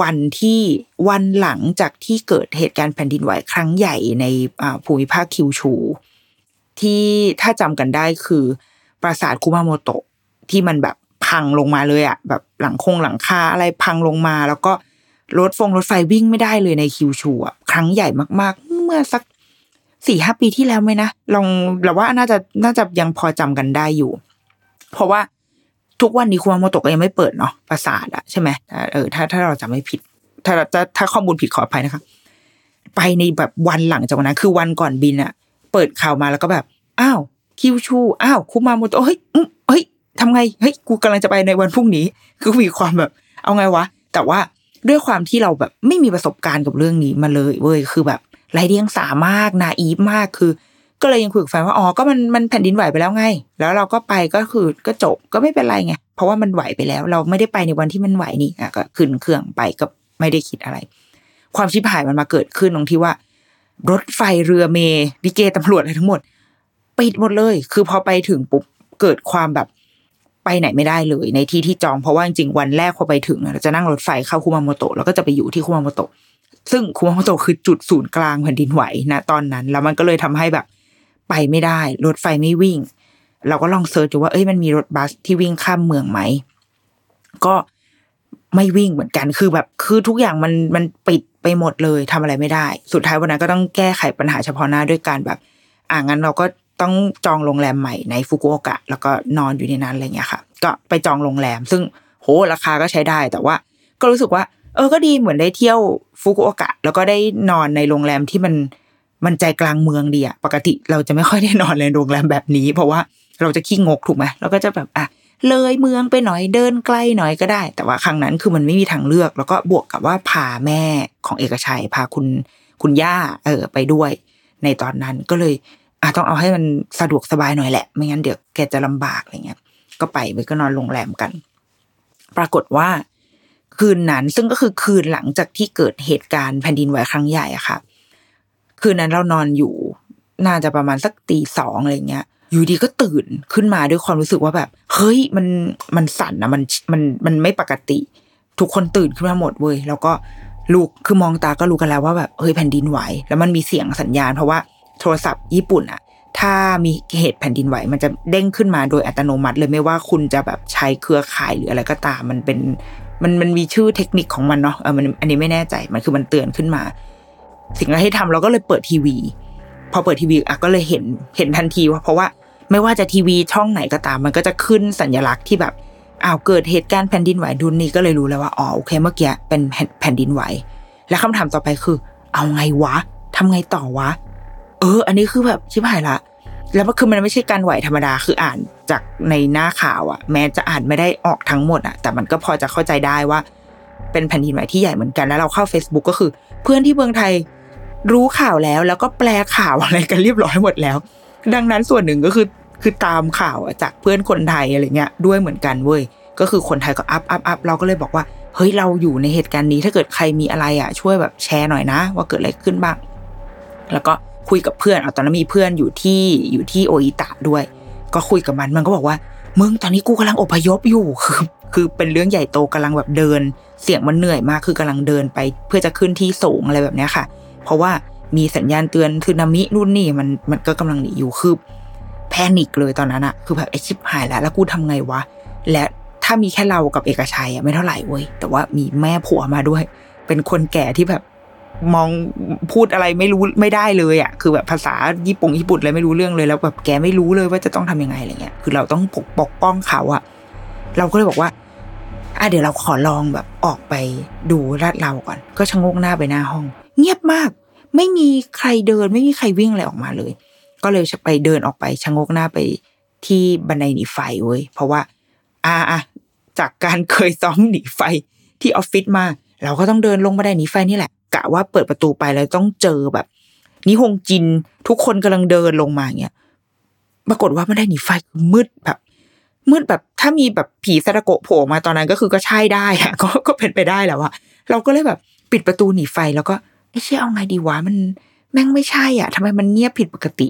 วันที่วันหลังจากที่เกิดเหตุการณ์แผ่นดินไหวครั้งใหญ่ในอ่าภูมิภาคคิวชู ที่ถ้าจำกันได้คือปราสาทคุมาโมโตะที่มันแบบพังลงมาเลยอะแบบหลังคงหลังคาอะไรพังลงมา แล้วก็ รถฟงรถไฟวิ่งไม่ได้เลยในคิวชูอะครั้งใหญ่มากๆ เมื่อสักสี่ห้าปีที่แล้วไหมนะลองเราว่าน่าจะน่าจะยังพอจำกันได้อยู่ เพราะว่าทุกวันนี้คุมาโมโตะก็ยังไม่เปิดเนาะปราสาทอะใช่ไหมเออถ้าถ้าเราจำไม่ผิด ถ้าถ้าถ้าข้อมูลผิดขออภัยนะคะ ไปในแบบวันหลังจากวันนั้น คือวันก่อนบินอะเปิดข่าวมาแล้วก็แบบอ้าวคิวชูอ้าวคุมาโมโตะเฮ้ยเฮ้ยทำไงเฮ้ยกูกำลังจะไปในวันพรุ่งนี้ คือมีความแบบ เอาไงวะ แต่ว่า ด้วยความที่เราแบบไม่มีประสบการณ์กับเรื่องนี้มาเลยเว้ยคือแบบไรเดียงสามากนาอีฟมากคือ ก็เลยยังคุยกับแฟนว่าอ๋อก็มันมันแผ่นดินไหวไปแล้วไง แล้วเราก็ไปก็คือก็จบก็ไม่เป็นไรไงเพราะว่ามันไหวไปแล้ว เราไม่ได้ไปในวันที่มันไหวนี่อะก็ขึ้นเครื่องไปก็ไม่ได้คิดอะไร ความชิบหายมันมาเกิดขึ้นตรงที่ว่า รถไฟเรือเมดิเกตำรวจอะไรทั้งหมด ปิดหมดเลย คือพอไปถึงปุ๊บเกิดความแบบ ไปไหนไม่ได้เลย ในที่ที่จองเพราะว่าจริงๆวันแรกพอไปถึงเราจะนั่งรถไฟเข้าคุมาโมโตะแล้วก็จะไปอยู่ที่คุมาโมโตะซึ่งคุมาโมโตะคือจุดศูนย์กลางแผ่นดินไหวนะตอนนั้น แล้วมันก็เลยทำให้แบบ ไปไม่ได้ รถไฟไม่วิ่ง เราก็ลอง search ดูว่าเอ้ยมันมีรถบัสที่วิ่งข้ามเมืองไหมก็ไม่วิ่งเหมือนกันคือแบบคือทุกอย่างมันมันปิดไปหมดเลยทำอะไรไม่ได้ สุดท้ายวันนั้นก็ต้องแก้ไขปัญหาเฉพาะหน้าด้วยการแบบ อ่างั้นเราก็ ต้องจองโรงแรมใหม่ในฟุกุโอกะ แล้วก็นอนอยู่ในนั้นอะไรเงี้ยค่ะ ก็ไปจองโรงแรม ซึ่งโหราคาก็ใช้ได้แต่ว่า ก็รู้สึกว่า เออก็ดีเหมือนได้เที่ยวฟุกุโอกะ แล้วก็ได้นอนในโรงแรมที่มันมันใจกลางเมืองดีอะปกติเราจะไม่ค่อยได้นอนในโรงแรมแบบนี้ เพราะว่าเราจะขี้งกถูกไหมเราก็จะแบบอะเลยเมืองไปหน่อยเดินไกลหน่อยก็ได้ แต่ว่าครั้งนั้นคือมันไม่มีทางเลือก แล้วก็บวกกับว่าพาแม่ของเอกชัยพาคุณคุณย่าเออไปด้วย ในตอนนั้นก็เลย อะต้องเอาให้มันสะดวกสบายหน่อยแหละ ไม่งั้นเดี๋ยวแกจะลำบากอะไรเงี้ย ก็ไปไปก็นอนโรงแรมกัน ปรากฏว่า คืนนั้น ซึ่งก็คือคืนหลังจากที่เกิดเหตุการณ์แผ่นดินไหวครั้งใหญ่อะค่ะ คืนนั้นเรานอนอยู่น่าจะประมาณสักตีสองอะไรเงี้ย อยู่ดีก็ตื่นขึ้นมาด้วยความรู้สึกว่าแบบ เฮ้ยมันมันสั่นนะมันมันมันไม่ปกติ ทุกคนตื่นขึ้นมาหมดเว้ยแล้วก็ลูกคือมองตาก็รู้กันแล้วว่าแบบเฮ้ยแผ่นดินไหว แล้วมันมีเสียงสัญญาณ เพราะว่า โทรศัพท์ญี่ปุ่นอะถ้ามีเหตุแผ่นดินไหว มันจะเด้งขึ้นมาโดยอัตโนมัติเลยไม่ว่าคุณจะแบบใช้เครือข่ายหรืออะไรก็ตาม มันเป็นมันมันมีชื่อเทคนิคของมันเนาะเออมันอันนี้ไม่แน่ใจมันคือมันเตือนขึ้นมา สิ่งที่ให้ทำเราก็เลยเปิดทีวี พอเปิดทีวีอะก็เลยเห็นเห็นทันทีว่าเพราะว่าไม่ว่าจะทีวีช่องไหนก็ตาม มันก็จะขึ้นสัญลักษณ์ที่แบบอ้าวเกิดเหตุการณ์แผ่นดินไหวดุนนี้ก็เลยรู้แล้วว่าอ๋อโอเคเมื่อกี้เป็นแผ่นดินไหว และคำถามต่อไปคือ เอาไงวะทำไงต่อวะ เออ อันนี้คือแบบชิบหายละ แล้วมันคือมันไม่ใช่การไหวธรรมดาคืออ่านจากในหน้าข่าวอะแม้จะอ่านไม่ได้ออกทั้งหมดอะแต่มันก็พอจะเข้าใจได้ว่า เป็นแผ่นดินไหวที่ใหญ่เหมือนกันแล้วเราเข้า Facebook ก็คือ เพื่อนที่เมืองไทยรู้ข่าวแล้ว แล้วก็แปลข่าวอะไรกันเรียบร้อยหมดแล้ว ดังนั้นส่วนหนึ่งก็คือคือตามข่าวจากเพื่อนคนไทยอะไรเงี้ยด้วยเหมือนกันเว้ยก็คือคนไทยก็ up up up เราก็เลยบอกว่าเฮ้ยเราอยู่ในเหตุการณ์นี้ถ้าเกิดใครมีอะไรอะ ช่วยแบบแชร์หน่อยนะ ว่าเกิดอะไรขึ้นบ้าง แล้วก็ คุยกับเพื่อนเอาตอนนั้นมีเพื่อนอยู่ที่อยู่ที่โออิตะด้วย ก็คุยกับมันมันก็บอกว่ามึงตอนนี้กูกำลังอพยพอยู่คือคือเป็นเรื่องใหญ่โตกำลังแบบเดิน เสียงมันเหนื่อยมากคือกำลังเดินไป เพื่อจะขึ้นที่สูงอะไรแบบนี้ค่ะ เพราะว่ามีสัญญาณเตือนสึนามินู่นนี่มันมันก็กำลังหนีอยู่คือแพนิคเลยตอนนั้นอะคือแบบไอชิบหายแล้ว แล้วกูทำไงวะ และถ้ามีแค่เรากับเอกชัยอะไม่เท่าไหร่เว้ยแต่ว่ามีแม่ผัวมาด้วย เป็นคนแก่ที่แบบ มองพูดอะไรไม่รู้ไม่ได้เลยอะคือแบบภาษาญี่ปุ่งญี่ปุ่นอะไรไม่รู้เรื่องเลยแล้วแบบแกไม่รู้เลยว่าจะต้องทำยังไงอะไรเงี้ยคือเราต้องปกปกป้องเขาอะเราก็เลยบอกว่าอะเดี๋ยวเราขอลองแบบออกไปดูลาดเราก่อน ก็ชะงกหน้าไปหน้าห้อง เงียบมาก ไม่มีใครเดินไม่มีใครวิ่งอะไรออกมาเลย ก็เลยไปเดินออกไปชะงกหน้าไปที่บันไดหนีไฟเว้ยเพราะว่า อ่าอะจากการเคยซ้อมหนีไฟที่ออฟฟิศมา เราก็ต้องเดินลงบันไดหนีไฟนี่แหละ กะว่าเปิดประตูไปแล้วต้องเจอแบบนิฮงจินทุกคนกำลังเดินลงมาเงี้ยปรากฏว่าบันได้หนีไฟมืดแบบ มืดแบบถ้ามีแบบผีซาดาโกโผล่มาตอนนั้นก็คือก็ใช่ได้อะก็ก็เป็นไปได้และว่าเราก็เลยแบบปิดประตูหนีไฟแล้วก็ไอ้เชี่ยเอาไงดีวะมันแม่งไม่ใช่อะทำไมมันเงียบผิดปกติ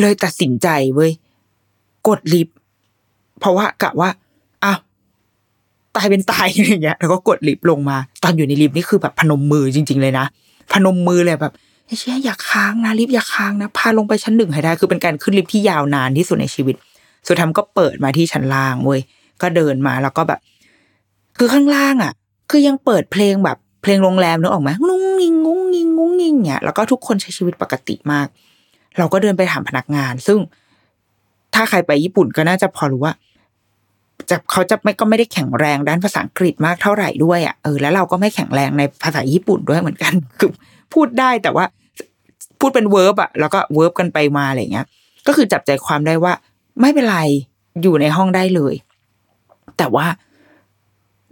เลยตัดสินใจเว้ยกดลิฟต์เพราะว่ากะว่าอ้า ตายเป็นตายอย่างเงี้ยแล้วก็กดลิฟต์ลงมา ตอนอยู่ในลิฟต์นี่คือแบบพนมมือจริง ๆ เลยนะ พนมมือเลยแบบไอ้เชี่ยอย่าค้างนะลิฟต์อย่าค้างนะพาลงไปชั้นหนึ่งให้ได้ คือเป็นการขึ้นลิฟต์ที่ยาวนานที่สุดในชีวิต สุดท้ายก็เปิดมาที่ชั้นล่างเว้ยก็เดินมาแล้วก็แบบ คือข้างล่างอะ คือยังเปิดเพลงแบบเพลงโรงแรมนึกออกไหมงุ้งงิงงุ้งงิงงุ้งงิงเนี่ยแล้วก็ทุกคนใช้ชีวิตปกติมาก เราก็เดินไปถามพนักงาน ซึ่งถ้าใครไปญี่ปุ่นก็น่าจะพอรู้ว่า จะเขาจะไม่ก็ไม่ได้แข็งแรงด้านภาษาอังกฤษมากเท่าไหร่ด้วยอะเออแล้วเราก็ไม่แข็งแรงในภาษาญี่ปุ่นด้วยเหมือนกันคือพูดได้แต่ว่าพูดเป็นเวิร์บอะแล้วก็เวิร์บกันไปมาอะไรเงี้ย ก็คือจับใจความได้ว่า ไม่เป็นไรอยู่ในห้องได้เลย แต่ว่า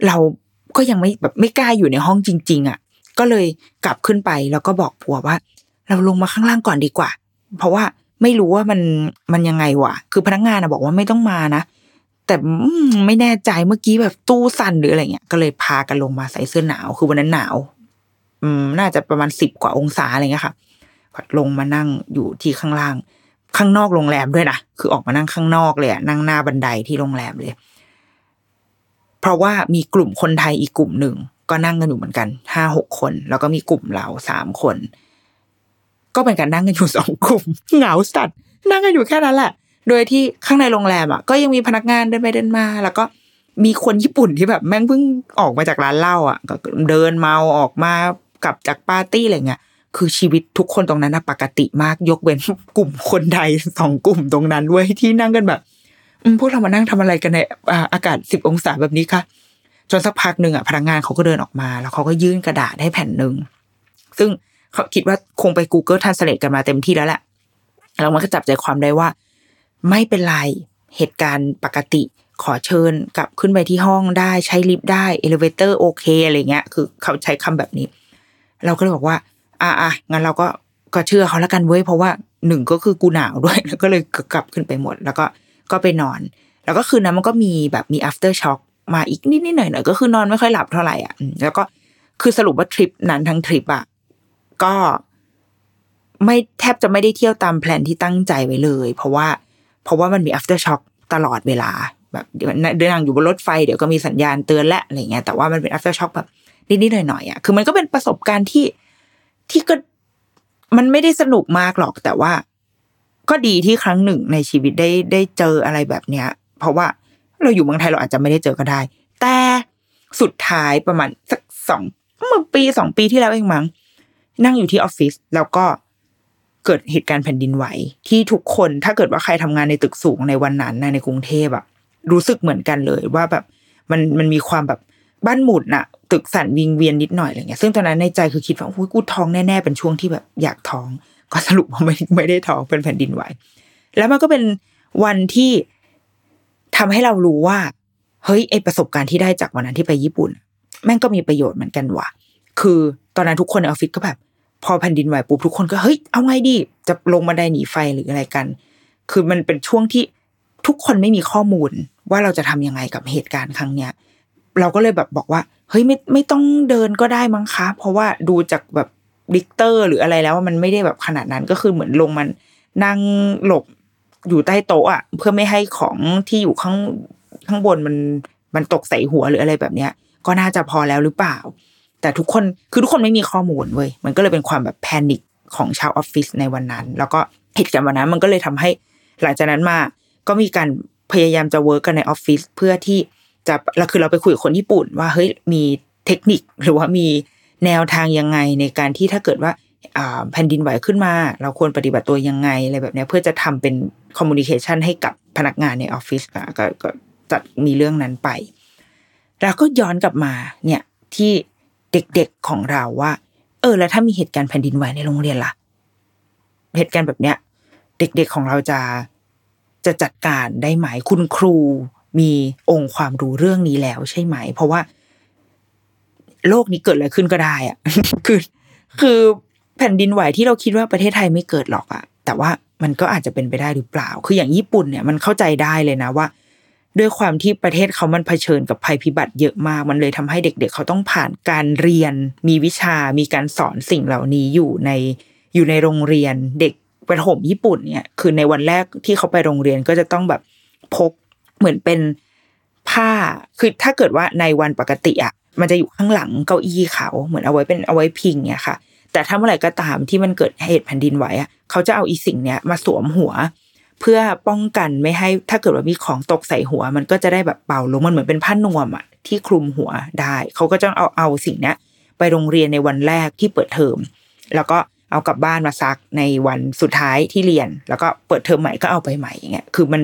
เราก็ยังไม่แบบไม่กล้าอยู่ในห้องจริง ๆอะก็เลยกลับขึ้นไปแล้วก็บอกผัวว่า เราลงมาข้างล่างก่อนดีกว่า เพราะว่าไม่รู้ว่ามันมันยังไงวะคือพนักงานอะบอกว่าไม่ต้องมานะ แต่ไม่แน่ใจเมื่อกี้แบบตู้สั่นหรืออะไรเงี้ย ก็เลยพากันลงมาใส่เสื้อหนาว คือวันนั้นหนาว อืม น่าจะประมาณสิบกว่าองศาอะไรเงี้ยค่ะก็ลงมานั่งอยู่ที่ข้างล่าง ข้างนอกโรงแรมด้วยนะ คือออกมานั่งข้างนอกเลยอะนั่งหน้าบันไดที่โรงแรมเลย เพราะว่ามีกลุ่มคนไทยอีกกลุ่มหนึ่งก็นั่งกันอยู่เหมือนกันห้าหกคน แล้วก็มีกลุ่มเราสามคน ก็เป็นการนั่งกันอยู่สองกลุ่มเหงาสัตว์นั่งกันอยู่แค่นั้นแหละ โดยที่ข้างในโรงแรมอะก็ยังมีพนักงานเดินไปเดินมา แล้วก็มีคนญี่ปุ่นที่แบบแม่งเพิ่งออกมาจากร้านเหล้าอะก็เดินเมาออกมากลับจากปาร์ตี้อะไรเงี้ยคือชีวิตทุกคนตรงนั้นนะปกติมากยกเว้นกลุ่มคนไทยสองกลุ่มตรงนั้นเว้ยที่นั่งกันแบบพวกเรามานั่งทำอะไรกันในอ่าอากาศสิบองศาแบบนี้คะจนสักพักหนึ่งอะพนักงานเขาก็เดินออกมา แล้วเขาก็ยื่นกระดาษให้แผ่นหนึ่งซึ่งเขาคิดว่าคงไป Google Translate กันมาเต็มที่แล้วแหละแล้วมันก็จับใจความได้ว่า ไม่เป็นไร เหตุการณ์ปกติขอเชิญกลับขึ้นไปที่ห้องได้ใช้ลิฟต์ได้ elevator โอเคอะไรเงี้ย คือเขาใช้คำแบบนี้ เราก็เลยบอกว่า อะอะงั้นเราก็ก็เชื่อเขาแล้วกันเว้ยเพราะว่าหนึ่งก็คือกูหนาวด้วยแล้วก็เลยกลับขึ้นไปหมด แล้วก็ก็ไปนอน แล้วก็คืนนั้นมันก็มีแบบมี after shock มาอีกนิดนิดหน่อยหน่อยก็คือนอนไม่ค่อยหลับเท่าไหร่อะแล้วก็คือสรุปว่าทริปนั้นทั้งทริปอะก็ไม่แทบจะไม่ได้เที่ยวตามแพลนที่ตั้งใจไว้เลย เพราะว่า เพราะว่ามันมี after shock ตลอดเวลาแบบเดี๋ยวเดินทางอยู่บนรถไฟเดี๋ยวก็มีสัญญาณเตือนและอะไรเงี้ยแต่ว่ามันเป็น after shock แบบนิดๆหน่อยๆอะคือมันก็เป็นประสบการณ์ที่ที่ก็มันไม่ได้สนุกมากหรอก แต่ว่า ก็ดีที่ครั้งหนึ่งในชีวิตได้ได้เจออะไรแบบเนี้ย เพราะว่าเราอยู่เมืองไทยเราอาจจะไม่ได้เจอก็ได้ แต่สุดท้ายประมาณสักสองเมื่อปีสองปีที่แล้วเองมั้งนั่งอยู่ที่ออฟฟิศแล้วก็ เกิดเหตุการณ์แผ่นดินไหว ที่ทุกคนถ้าเกิดว่าใครทำงานในตึกสูงในวันนั้นในกรุงเทพอะรู้สึกเหมือนกันเลยว่าแบบมันมันมีความแบบบ้านหมุดนอะตึกสั่นวิงเวียนนิดหน่อยอะไรเงี้ยซึ่งตอนนั้นในใจคือคิดว่าอุ้ยกูท้องแน่ๆเป็นช่วงที่แบบอยากท้อง ก็สรุปว่าไม่ไม่ได้ท้องเป็นแผ่นดินไหว แล้วมันก็เป็นวันที่ทำให้เรารู้ว่า เฮ้ยไอประสบการณ์ที่ได้จากวันนั้นที่ไปญี่ปุ่น แม่งก็มีประโยชน์เหมือนกันว่ะ คือตอนนั้นทุกคนในออฟฟิศก็แบบ พอแผ่นดินไหวปุ๊บทุกคนก็เฮ้ยเอาไงดีจะลงมาไดหนีไฟหรืออะไรกัน คือมันเป็นช่วงที่ทุกคนไม่มีข้อมูลว่าเราจะทำยังไงกับเหตุการณ์ครั้งเนี้ย เราก็เลยแบบบอกว่า เฮ้ยไม่ไม่ต้องเดินก็ได้มั้งคะ เพราะว่าดูจากแบบดิกเตอร์หรืออะไรแล้วมันไม่ได้แบบขนาดนั้นก็คือเหมือนลงมันนั่งหลบอยู่ใต้โต๊ะอะเพื่อไม่ให้ของที่อยู่ข้างข้างบนมันมันตกใส่หัวหรืออะไรแบบเนี้ย ก็น่าจะพอแล้วหรือเปล่า แต่ทุกคนคือทุกคนไม่มีข้อมูลเว้ยมันก็เลยเป็นความแบบ panic ของชาวออฟฟิศในวันนั้น แล้วก็เหตุการณ์วันนั้นมันก็เลยทำให้หลังจากนั้นมาก็มีการพยายามจะ work กันในออฟฟิศเพื่อที่จะแล้วคือเราไปคุยกับคนญี่ปุ่น ว่าเฮ้ยมีเทคนิคหรือว่ามีแนวทางยังไงในการที่ถ้าเกิดว่าแผ่นดินไหวขึ้นมา เราควรปฏิบัติตัวยังไงอะไรแบบนี้เพื่อจะทำเป็นคอมมูนิเคชันให้กับพนักงานในออฟฟิศอะก็ก็จัดมีเรื่องนั้นไป แล้วก็ย้อนกลับมาเนี่ยที่ เด็กๆของเราว่า เออ แล้วถ้ามีเหตุการณ์แผ่นดินไหวในโรงเรียนล่ะ เหตุการณ์แบบเนี้ย เด็กๆของเราจะจะจัดการได้ไหมคุณครูมีองค์ความรู้เรื่องนี้แล้วใช่ไหม เพราะว่า โลกนี้เกิดอะไรขึ้นก็ได้อะคือคือแผ่นดินไหวที่เราคิดว่าประเทศไทยไม่เกิดหรอกอะแต่ว่ามันก็อาจจะเป็นไปได้หรือเปล่า คืออย่างญี่ปุ่นเนี่ยมันเข้าใจได้เลยนะว่า ด้วยความที่ประเทศเขามันเผชิญกับภัยพิบัติเยอะมาก มันเลยทำให้เด็กๆเขาต้องผ่านการเรียน มีวิชา มีการสอนสิ่งเหล่านี้อยู่ในอยู่ในโรงเรียนเด็กประถมญี่ปุ่นเนี่ยคือในวันแรกที่เขาไปโรงเรียนก็จะต้องแบบพกเหมือนเป็นผ้าคือถ้าเกิดว่าในวันปกติอะมันจะอยู่ข้างหลังเก้าอี้เขาเหมือนเอาไว้เป็นเอาไว้พิงเนี่ยค่ะ แต่ถ้าเมื่อไหร่ก็ตามที่มันเกิดเหตุแผ่นดินไหวอะเขาจะเอาอีสิ่งเนี้ยมาสวมหัว เพื่อป้องกันไม่ให้ถ้าเกิดว่ามีของตกใส่หัว มันก็จะได้แบบเบาลงมันเหมือนเป็นผ้านวมอะที่คลุมหัวได้เขาก็จะเอาเอาสิ่งนี้ไปโรงเรียนในวันแรกที่เปิดเทอมแล้วก็เอากลับบ้านมาซักในวันสุดท้ายที่เรียน แล้วก็เปิดเทอมใหม่ก็เอาไปใหม่อย่างเงี้ยคือมัน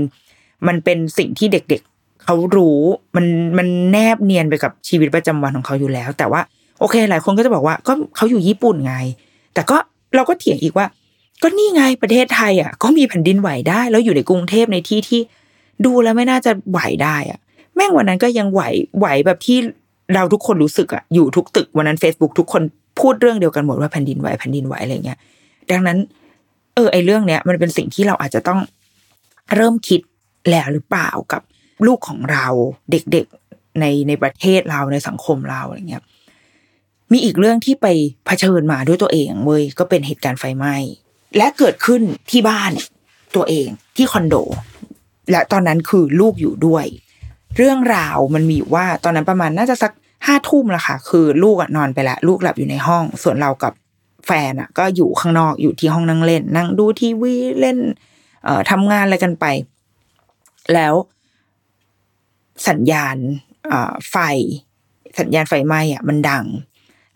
มันเป็นสิ่งที่เด็กๆเขารู้มันมันแนบเนียนไปกับชีวิตประจำวันของเขาอยู่แล้ว แต่ว่าโอเคหลายคนก็จะบอกว่าก็เขาอยู่ญี่ปุ่นไง แต่ก็เราก็เถียงอีกว่า ก็นี่ไงประเทศไทยอะก็มีแผ่นดินไหวได้ แล้วอยู่ในกรุงเทพในที่ที่ดูแล้วไม่น่าจะไหวได้อะ แม่งวันนั้นก็ยังไหวไหวแบบที่เราทุกคนรู้สึกอะอยู่ทุกตึกวันนั้น Facebook ทุกคนพูดเรื่องเดียวกันหมดว่าแผ่นดินไหวแผ่นดินไหวอะไรเงี้ย ดังนั้น เออไอเรื่องเนี้ยมันเป็นสิ่งที่เราอาจจะต้องเริ่มคิดแล้วหรือเปล่ากับลูกของเราเด็กๆในในประเทศเราในสังคมเราอะไรเงี้ยมีอีกเรื่องที่ไปเผชิญมาด้วยตัวเองเว้ยก็เป็นเหตุการณ์ไฟไหม้ และเกิดขึ้นที่บ้านตัวเองที่คอนโด และตอนนั้นคือลูกอยู่ด้วย เรื่องราวมันมีว่าตอนนั้นประมาณน่าจะสักห้าทุ่มละค่ะ คือลูกนอนไปแล้วลูกหลับอยู่ในห้อง ส่วนเรากับแฟนอะก็อยู่ข้างนอกอยู่ที่ห้องนั่งเล่น นั่งดูทีวีเล่น เอ่อทำงานอะไรกันไป แล้วสัญญาณไฟ สัญญาณไฟไหม้อะมันดัง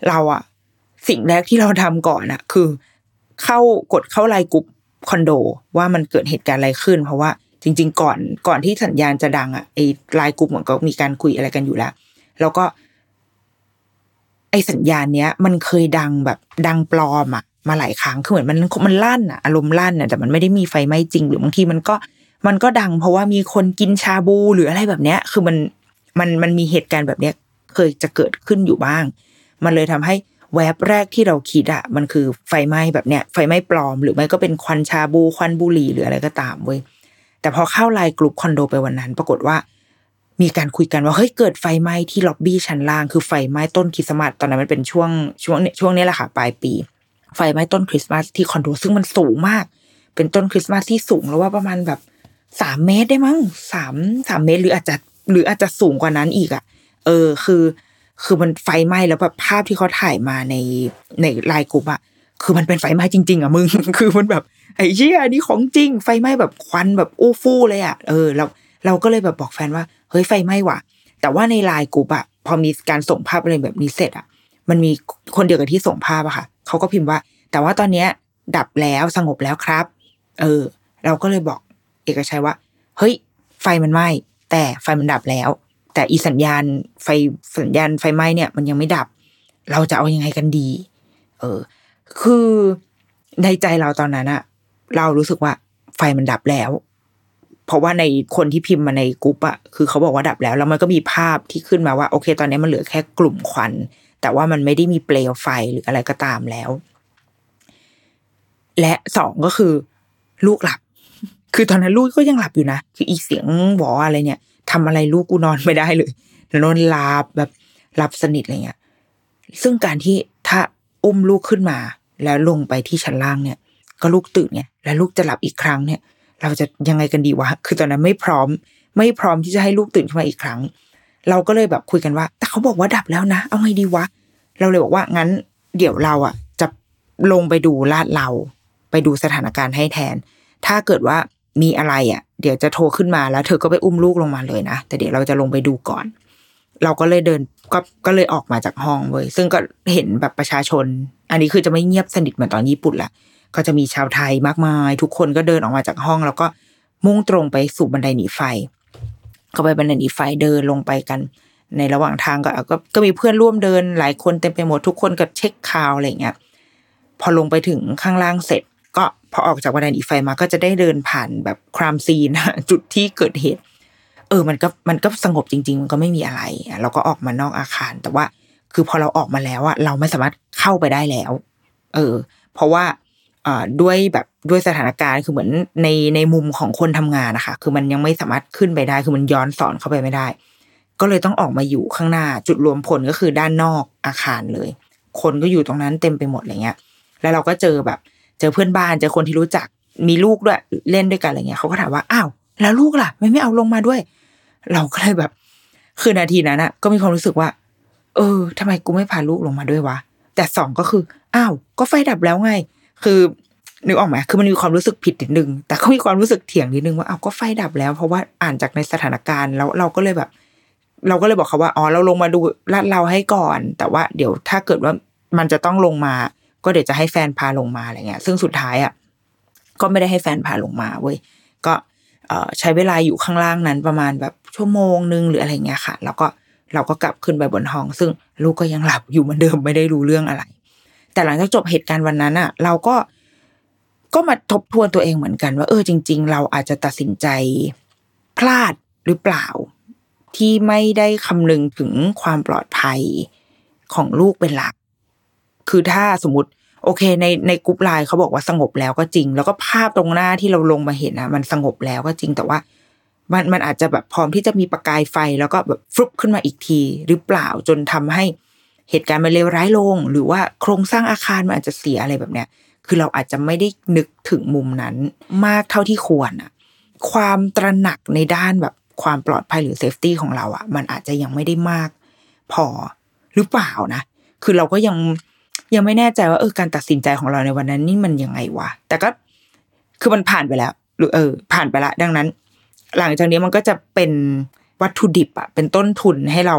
เราอะสิ่งแรกที่เราทำก่อนอะคือ เข้ากดเข้าไลน์กลุ่มคอนโดว่ามันเกิดเหตุการณ์อะไรขึ้น เพราะว่าจริง ๆ ก่อนก่อนที่สัญญาณจะดังอะไอ้ไลน์กลุ่มมันก็มีการคุยอะไรกันอยู่แล้ว แล้วก็ ไอ้สัญญาณเนี้ย มันเคยดังแบบดังปลอมอะมาหลายครั้งคือเหมือนมันมันลั่นอะอารมณ์ลั่นอะแต่มันไม่ได้มีไฟไหม้จริง หรือบางทีมันก็มันก็ดัง เพราะว่ามีคนกินชาบูหรืออะไรแบบเนี้ย คือมันมันมันมีเหตุการณ์แบบเนี้ย เคยจะเกิดขึ้นอยู่บ้าง มันเลยทำให้ แวบแรกที่เราคิดอะมันคือไฟไหม้แบบเนี้ยไฟไหม้ปลอม หรือไม่ก็เป็นควันชาบูควันบุหรี่หรืออะไรก็ตามเว้ยแต่พอเข้าไลน์กลุ่มคอนโดไปวันนั้น ปรากฏว่า มีการคุยกันว่าเฮ้ยเกิดไฟไหม้ที่ล็อบบี้ชั้นล่างคือไฟไหม้ต้นคริสต์มาสตอนนั้นมันเป็นช่วงช่วงช่วงนี้แหละค่ะปลายปี ไฟไหม้ต้นคริสต์มาสที่คอนโดซึ่งมันสูงมาก เป็นต้นคริสต์มาสที่สูงแล้วว่าประมาณแบบสามเมตรได้มั้งสามสามเมตรหรืออาจจะหรืออาจจะสูงกว่านั้นอีกอะ เออ คือ คือมันไฟไหม้แล้วแบบภาพที่เขาถ่ายมาในในไลน์กลุ่มอะคือมันเป็นไฟไหม้จริง ๆอะมึง คือมันแบบไอ้เชี่ยนี่ของจริง ไฟไหม้แบบควันแบบอู้ฟู่เลยอะเออเราเราก็เลยแบบบอกแฟนว่าเฮ้ยไฟไหม้ว่ะ แต่ว่าในไลน์กลุ่มอะพอมีการส่งภาพอะไรแบบนี้เสร็จอะมันมีคนเดียวกับที่ส่งภาพอะค่ะเขาก็พิมพ์ว่า แต่ว่าตอนเนี้ย ดับแล้วสงบแล้วครับ เออ เราก็เลยบอกเอกชัยว่า เฮ้ย ไฟมันไหม้แต่ไฟมันดับแล้ว แต่อีสัญญาณไฟสัญญาณไฟไหม้เนี่ย มันยังไม่ดับ เราจะเอายังไงกันดี เออ คือในใจเราตอนนั้นอะเรารู้สึกว่าไฟมันดับแล้ว เพราะว่าในคนที่พิมพ์มาในกรุ๊ปอะคือเขาบอกว่าดับแล้วแล้วมันก็มีภาพที่ขึ้นมาว่า โอเค ตอนนี้มันเหลือแค่กลุ่มควัน แต่ว่ามันไม่ได้มีเปลวไฟหรืออะไรก็ตามแล้ว และสองก็คือ ลูกหลับ คือตอนนั้นลูกก็ยังหลับอยู่นะคืออีเสียงหวออะไรเนี่ย ทำอะไรลูกกูนอนไม่ได้เลยนอนหลับแบบหลับสนิทอะไรเงี้ย ซึ่งการที่ถ้าอุ้มลูกขึ้นมา แล้วลงไปที่ชั้นล่างเนี่ย ก็ลูกตื่นเนี่ย แล้วลูกจะหลับอีกครั้งเนี่ย เราจะยังไงกันดีวะ คือตอนนั้นไม่พร้อม ไม่พร้อมที่จะให้ลูกตื่นขึ้นมาอีกครั้ง เราก็เลยแบบคุยกันว่า แต่เขาบอกว่าดับแล้วนะ เอาไงดีวะ เราเลยบอกว่างั้น เดี๋ยวเราอะ จะลงไปดูลาดเรา ไปดูสถานการณ์ให้แทน ถ้าเกิดว่า มีอะไรอะ เดี๋ยวจะโทรขึ้นมาแล้ว เธอก็ไปอุ้มลูกลงมาเลยนะแต่เดี๋ยวเราจะลงไปดูก่อน เราก็เลยเดินก็ก็เลยออกมาจากห้องเว้ยซึ่งก็เห็นแบบประชาชน อันนี้คือจะไม่เงียบสนิทเหมือนตอนญี่ปุ่นละก็จะมีชาวไทยมากมาย ทุกคนก็เดินออกมาจากห้อง แล้วก็มุ่งตรงไปสู่บันไดหนีไฟ ก็ไปบันไดหนีไฟเดินลงไปกัน ในระหว่างทางก็ก็ก็มีเพื่อนร่วมเดินหลายคนเต็มไปหมดทุกคนก็เช็คข่าวอะไรเงี้ยพอลงไปถึงข้างล่างเสร็จ พอออกจากบันไดหนีไฟมาก็จะได้เดินผ่านแบบครามซีนจุดที่เกิดเหตุ เออ มันก็มันก็สงบจริง ๆ มันก็ไม่มีอะไรเราก็ออกมานอกอาคาร แต่ว่าคือพอเราออกมาแล้วอะเราไม่สามารถเข้าไปได้แล้ว เออ เพราะว่าอ่าด้วยแบบด้วยสถานการณ์คือเหมือนในในมุมของคนทำงานนะคะ คือมันยังไม่สามารถขึ้นไปได้คือมันย้อนสอนเข้าไปไม่ได้ ก็เลยต้องออกมาอยู่ข้างหน้าจุดรวมพลก็คือด้านนอกอาคารเลย คนก็อยู่ตรงนั้นเต็มไปหมดอะไรเงี้ย แล้วเราก็เจอแบบ เจอเพื่อนบ้านเจอคนที่รู้จักมีลูกด้วยเล่นด้วยกันอะไรเงี้ยเขาก็ถามว่าอ้าวแล้วลูกล่ะไม่ไม่เอาลงมาด้วย เราก็เลยแบบ คือนาทีนั้นอะก็มีความรู้สึกว่า เออทำไมกูไม่พาลูกลงมาด้วยวะแต่สองก็คืออ้าวก็ไฟดับแล้วไง คือนึกออกไหมคือมันมีความรู้สึกผิดนิดนึง แต่ก็มีความรู้สึกเถียงนิดนึงว่าอ้าวก็ไฟดับแล้ว เพราะว่าอ่านจากในสถานการณ์แล้วเราก็เลยแบบ เราก็เลยบอกเขาว่าอ๋อเราลงมาดูลาดเราให้ก่อน แต่ว่า เดี๋ยวถ้าเกิดว่ามันจะต้องลงมา ก็เดี๋ยวจะให้แฟนพาลงมาอะไรเงี้ย ซึ่งสุดท้ายอะก็ไม่ได้ให้แฟนพาลงมาเว้ยก็ใช้เวลาอยู่ข้างล่างนั้นประมาณแบบชั่วโมงนึงหรืออะไรเงี้ยค่ะ แล้วก็เราก็กลับขึ้นไปบนห้อง ซึ่งลูกก็ยังหลับอยู่เหมือนเดิมไม่ได้รู้เรื่องอะไร แต่หลังจากจบเหตุการณ์วันนั้นอะ เราก็ก็มาทบทวนตัวเองเหมือนกันว่าเออจริง ๆ เราอาจจะตัดสินใจพลาดหรือเปล่า ที่ไม่ได้คำนึงถึงความปลอดภัยของลูกเป็นหลัก คือถ้าสมมติ โอเค ในในกรุ๊ปไลน์เขาบอกว่าสงบแล้วก็จริง แล้วก็ภาพตรงหน้าที่เราลงมาเห็นนะมันสงบแล้วก็จริงแต่ว่า มันมันอาจจะแบบพร้อมที่จะมีประกายไฟแล้วก็แบบฟลุปขึ้นมาอีกทีหรือเปล่าจนทำให้เหตุการณ์มันเลวร้ายลง หรือว่าโครงสร้างอาคารมันอาจจะเสียอะไรแบบเนี้ย คือเราอาจจะไม่ได้นึกถึงมุมนั้นมากเท่าที่ควรอะความตระหนักในด้านแบบความปลอดภัยหรือเซฟตี้ของเราอะมันอาจจะยังไม่ได้มาก พอหรือเปล่านะ คือเราก็ยัง ยังไม่แน่ใจว่าเออการตัดสินใจของเราในวันนั้นนี่มันยังไงวะแต่ก็คือมันผ่านไปแล้ว หรือเออ ผ่านไปละดังนั้น หลังจากนี้มันก็จะเป็นวัตถุดิบอะเป็นต้นทุนให้เรา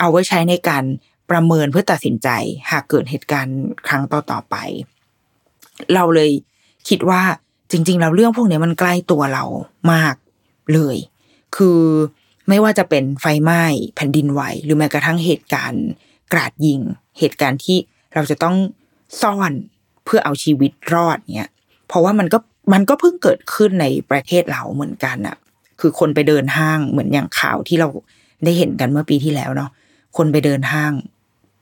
เอาไว้ใช้ในการประเมินเพื่อตัดสินใจ หากเกิดเหตุการณ์ครั้งต่อต่อไป เราเลยคิดว่าจริง ๆ เราเรื่องพวกนี้มันใกล้ตัวเรามากเลย คือไม่ว่าจะเป็นไฟไหม้แผ่นดินไหว หรือแม้กระทั่งเหตุการณ์กราดยิง เหตุการณ์ที่ เราจะต้องซ่อนเพื่อเอาชีวิตรอดเนี่ยเพราะว่ามันก็มันก็เพิ่งเกิดขึ้นในประเทศเราเหมือนกันอะคือคนไปเดินห้างเหมือนอย่างข่าวที่เราได้เห็นกันเมื่อปีที่แล้วเนาะคนไปเดินห้าง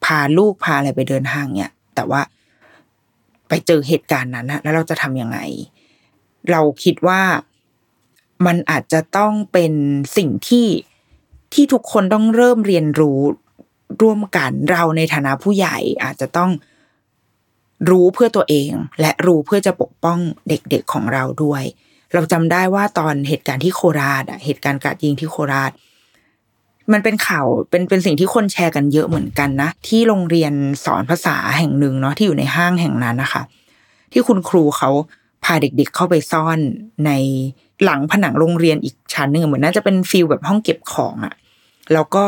พาลูกพาอะไรไปเดินห้างเนี่ย แต่ว่าไปเจอเหตุการณ์นั้นนะแล้วเราจะทำยังไง เราคิดว่ามันอาจจะต้องเป็นสิ่งที่ที่ทุกคนต้องเริ่มเรียนรู้ ร่วมกันเราในฐานะผู้ใหญ่อาจจะต้องรู้เพื่อตัวเอง และรู้เพื่อจะปกป้องเด็กๆของเราด้วย เราจำได้ว่าตอนเหตุการณ์ที่โคราชเหตุการณ์การยิงที่โคราช มันเป็นข่าวเป็นเป็นสิ่งที่คนแชร์กันเยอะเหมือนกันนะ ที่โรงเรียนสอนภาษาแห่งหนึ่งเนาะที่อยู่ในห้างแห่งนั้นนะคะ ที่คุณครูเขาพาเด็กๆเข้าไปซ่อนในหลังผนังโรงเรียนอีกชั้นหนึ่งเหมือนน่าจะเป็นฟิลแบบห้องเก็บของอะแล้วก็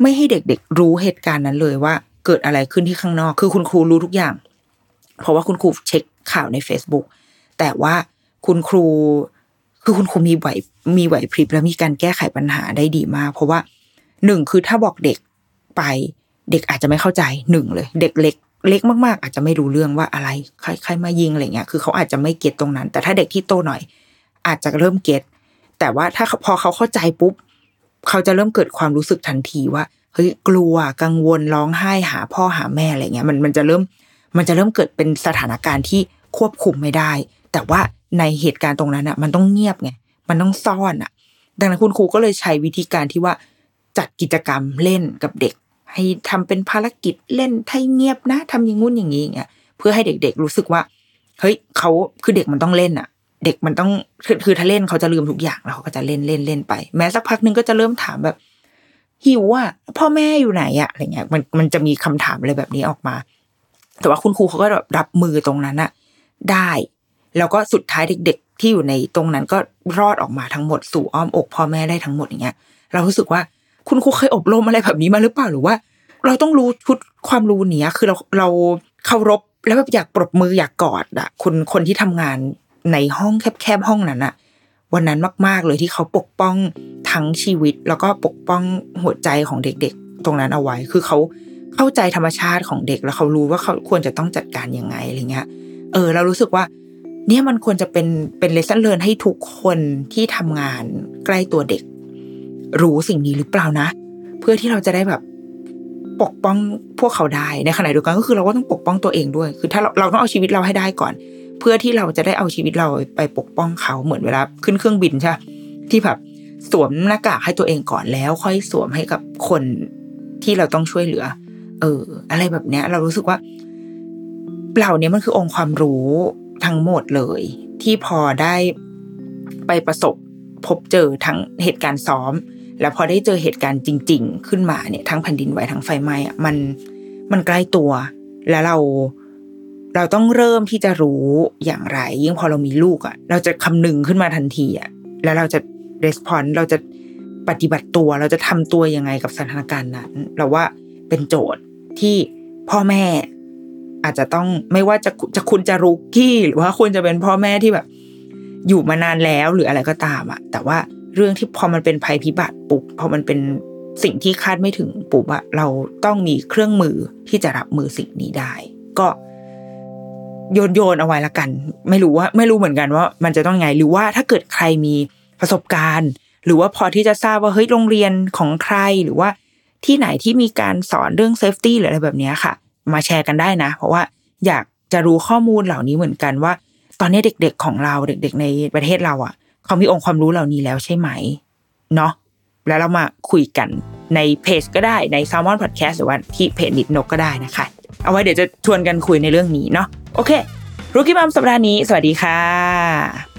ไม่ให้เด็กๆ รู้เหตุการณ์นั้นเลยว่า เกิดอะไรขึ้นที่ข้างนอก คือคุณครูรู้ทุกอย่าง เพราะว่าคุณครูเช็คข่าวใน Facebook แต่ว่าคุณครูคือคุณครูมีไหวมีไหวพริบและมีการแก้ไขปัญหาได้ดีมาก เพราะว่าหนึ่งคือถ้าบอกเด็กไป เด็กอาจจะไม่เข้าใจหนึ่งเลย เด็กเล็กเล็กมากๆ อาจจะไม่รู้เรื่องว่าอะไรใครใครมายิงอะไรเงี้ยคือเขาอาจจะไม่เก็ตตรงนั้น แต่ถ้าเด็กที่โตหน่อย อาจจะเริ่มเก็ตแต่ว่าถ้าพอเขาเข้าใจปุ๊บ เขาจะเริ่มเกิดความรู้สึกทันทีว่าเฮ้ยกลัวกังวลร้องไห้หาพ่อหาแม่อะไรเงี้ยมันมันจะเริ่มมันจะเริ่มเกิดเป็นสถานการณ์ที่ควบคุมไม่ได้ แต่ว่าในเหตุการณ์ตรงนั้นอะ มันต้องเงียบไงมันต้องซ่อนอะ ดังนั้นคุณครูก็เลยใช้วิธีการที่ว่าจัดกิจกรรมเล่นกับเด็ก ให้ทำเป็นภารกิจเล่นให้เงียบนะทำอย่างงู้นอย่างนี้อย่างเงี้ยเพื่อให้เด็กๆรู้สึกว่า เฮ้ยเขาคือเด็กมันต้องเล่นอะ เด็กมันต้องคือคือถ้าเล่นเขาจะลืมทุกอย่างแล้วเขาก็จะเล่นเล่นเล่นไป แม้สักพักนึงก็จะเริ่มถามแบบ หิวอะพ่อแม่อยู่ไหนอะอะไรเงี้ยมันมันจะมีคำถามอะไรแบบนี้ออกมา แต่ว่าคุณครูเขาก็รับมือตรงนั้นอะได้ แล้วก็สุดท้ายเด็ก ๆ ที่อยู่ในตรงนั้นก็รอดออกมาทั้งหมดสู่อ้อมอกพ่อแม่ได้ทั้งหมดอย่างเงี้ย เรารู้สึกว่าคุณครูเคยอบรมอะไรแบบนี้มาหรือเปล่าหรือว่า เราต้องรู้ชุดความรู้เนี้ยคือเราเราเคารพแล้วแบบอยากปรบมืออยากกอดอะคนคนที่ทำงาน ในห้องแคบๆห้องนั้นอะวันนั้นมาก ๆ เลยที่เขาปกป้องทั้งชีวิต แล้วก็ปกป้องหัวใจของเด็กๆ ตรงนั้นเอาไว้ คือเขาเข้าใจธรรมชาติของเด็กแล้วเขารู้ว่าเขาควรจะต้องจัดการยังไงอะไรเงี้ย เออ เรารู้สึกว่า เนี่ยมันควรจะเป็นเป็นเลสเซนเลิร์นให้ทุกคนที่ทำงานใกล้ตัวเด็ก รู้สิ่งนี้หรือเปล่านะ เพื่อที่เราจะได้แบบปกป้องพวกเขาได้ในขณะเดียวกันก็คือเราก็ต้องปกป้องตัวเองด้วย คือถ้าเราเราต้องเอาชีวิตเราให้ได้ก่อน เพื่อที่เราจะได้เอาชีวิตเราไปปกป้องเขาเหมือนเวลาขึ้นเครื่องบินใช่ที่แบบสวมหน้ากากให้ตัวเองก่อนแล้ว ค่อยสวมให้กับคนที่เราต้องช่วยเหลือ เออ อะไรแบบเนี้ย เรารู้สึกว่าเหล่านี้มันคือองค์ความรู้ทั้งหมดเลย ที่พอได้ไปประสบพบเจอทั้งเหตุการณ์ซ้อม แล้วพอได้เจอเหตุการณ์จริง ๆ ขึ้นมาเนี่ยทั้งแผ่นดินไหวทั้งไฟไหม้อะมันมันใกล้ตัว แล้วเรา เราต้องเริ่มที่จะรู้อย่างไร ยิ่งพอเรามีลูกอะ เราจะคำนึงขึ้นมาทันทีอะแล้วเราจะรีสปอนส์เราจะปฏิบัติตัว เราจะทำตัวยังไงกับสถานการณ์นั้น เราว่าเป็นโจทย์ที่พ่อแม่ อาจจะต้องไม่ว่าจะจะคุณจะรูกี้หรือว่าคุณจะเป็นพ่อแม่ที่แบบ อยู่มานานแล้วหรืออะไรก็ตามอะแต่ว่าเรื่องที่พอมันเป็นภัยพิบัติปุ๊บพอมันเป็นสิ่งที่คาดไม่ถึงปุ๊บอะเราต้องมีเครื่องมือที่จะรับมือสิ่งนี้ได้ ก็ โยนโยนเอาไว้ละกัน ไม่รู้ว่าไม่รู้เหมือนกันว่า มันจะต้องไงหรือว่าถ้าเกิดใครมีประสบการณ์ หรือว่าพอที่จะทราบว่าเฮ้ยโรงเรียนของใครหรือว่าที่ไหนที่มีการสอนเรื่องเซฟตี้หรืออะไรแบบนี้ค่ะ มาแชร์กันได้นะ เพราะว่าอยากจะรู้ข้อมูลเหล่านี้เหมือนกันว่า ตอนนี้เด็ก ๆของเราเด็ก ๆ ในประเทศเราอะเขามีองค์ความรู้เหล่านี้แล้วใช่ไหมเนาะแล้วเรามาคุยกันในเพจก็ได้ใน s ซ l m o n Podcast หรือว่าที่เพจนิดนกก็ได้นะคะ เอาไว้เดี๋ยวจะชวนกันคุยในเรื่องนี้เนาะ โอเครุกี้มัมสัปดาห์นี้ สวัสดีค่ะ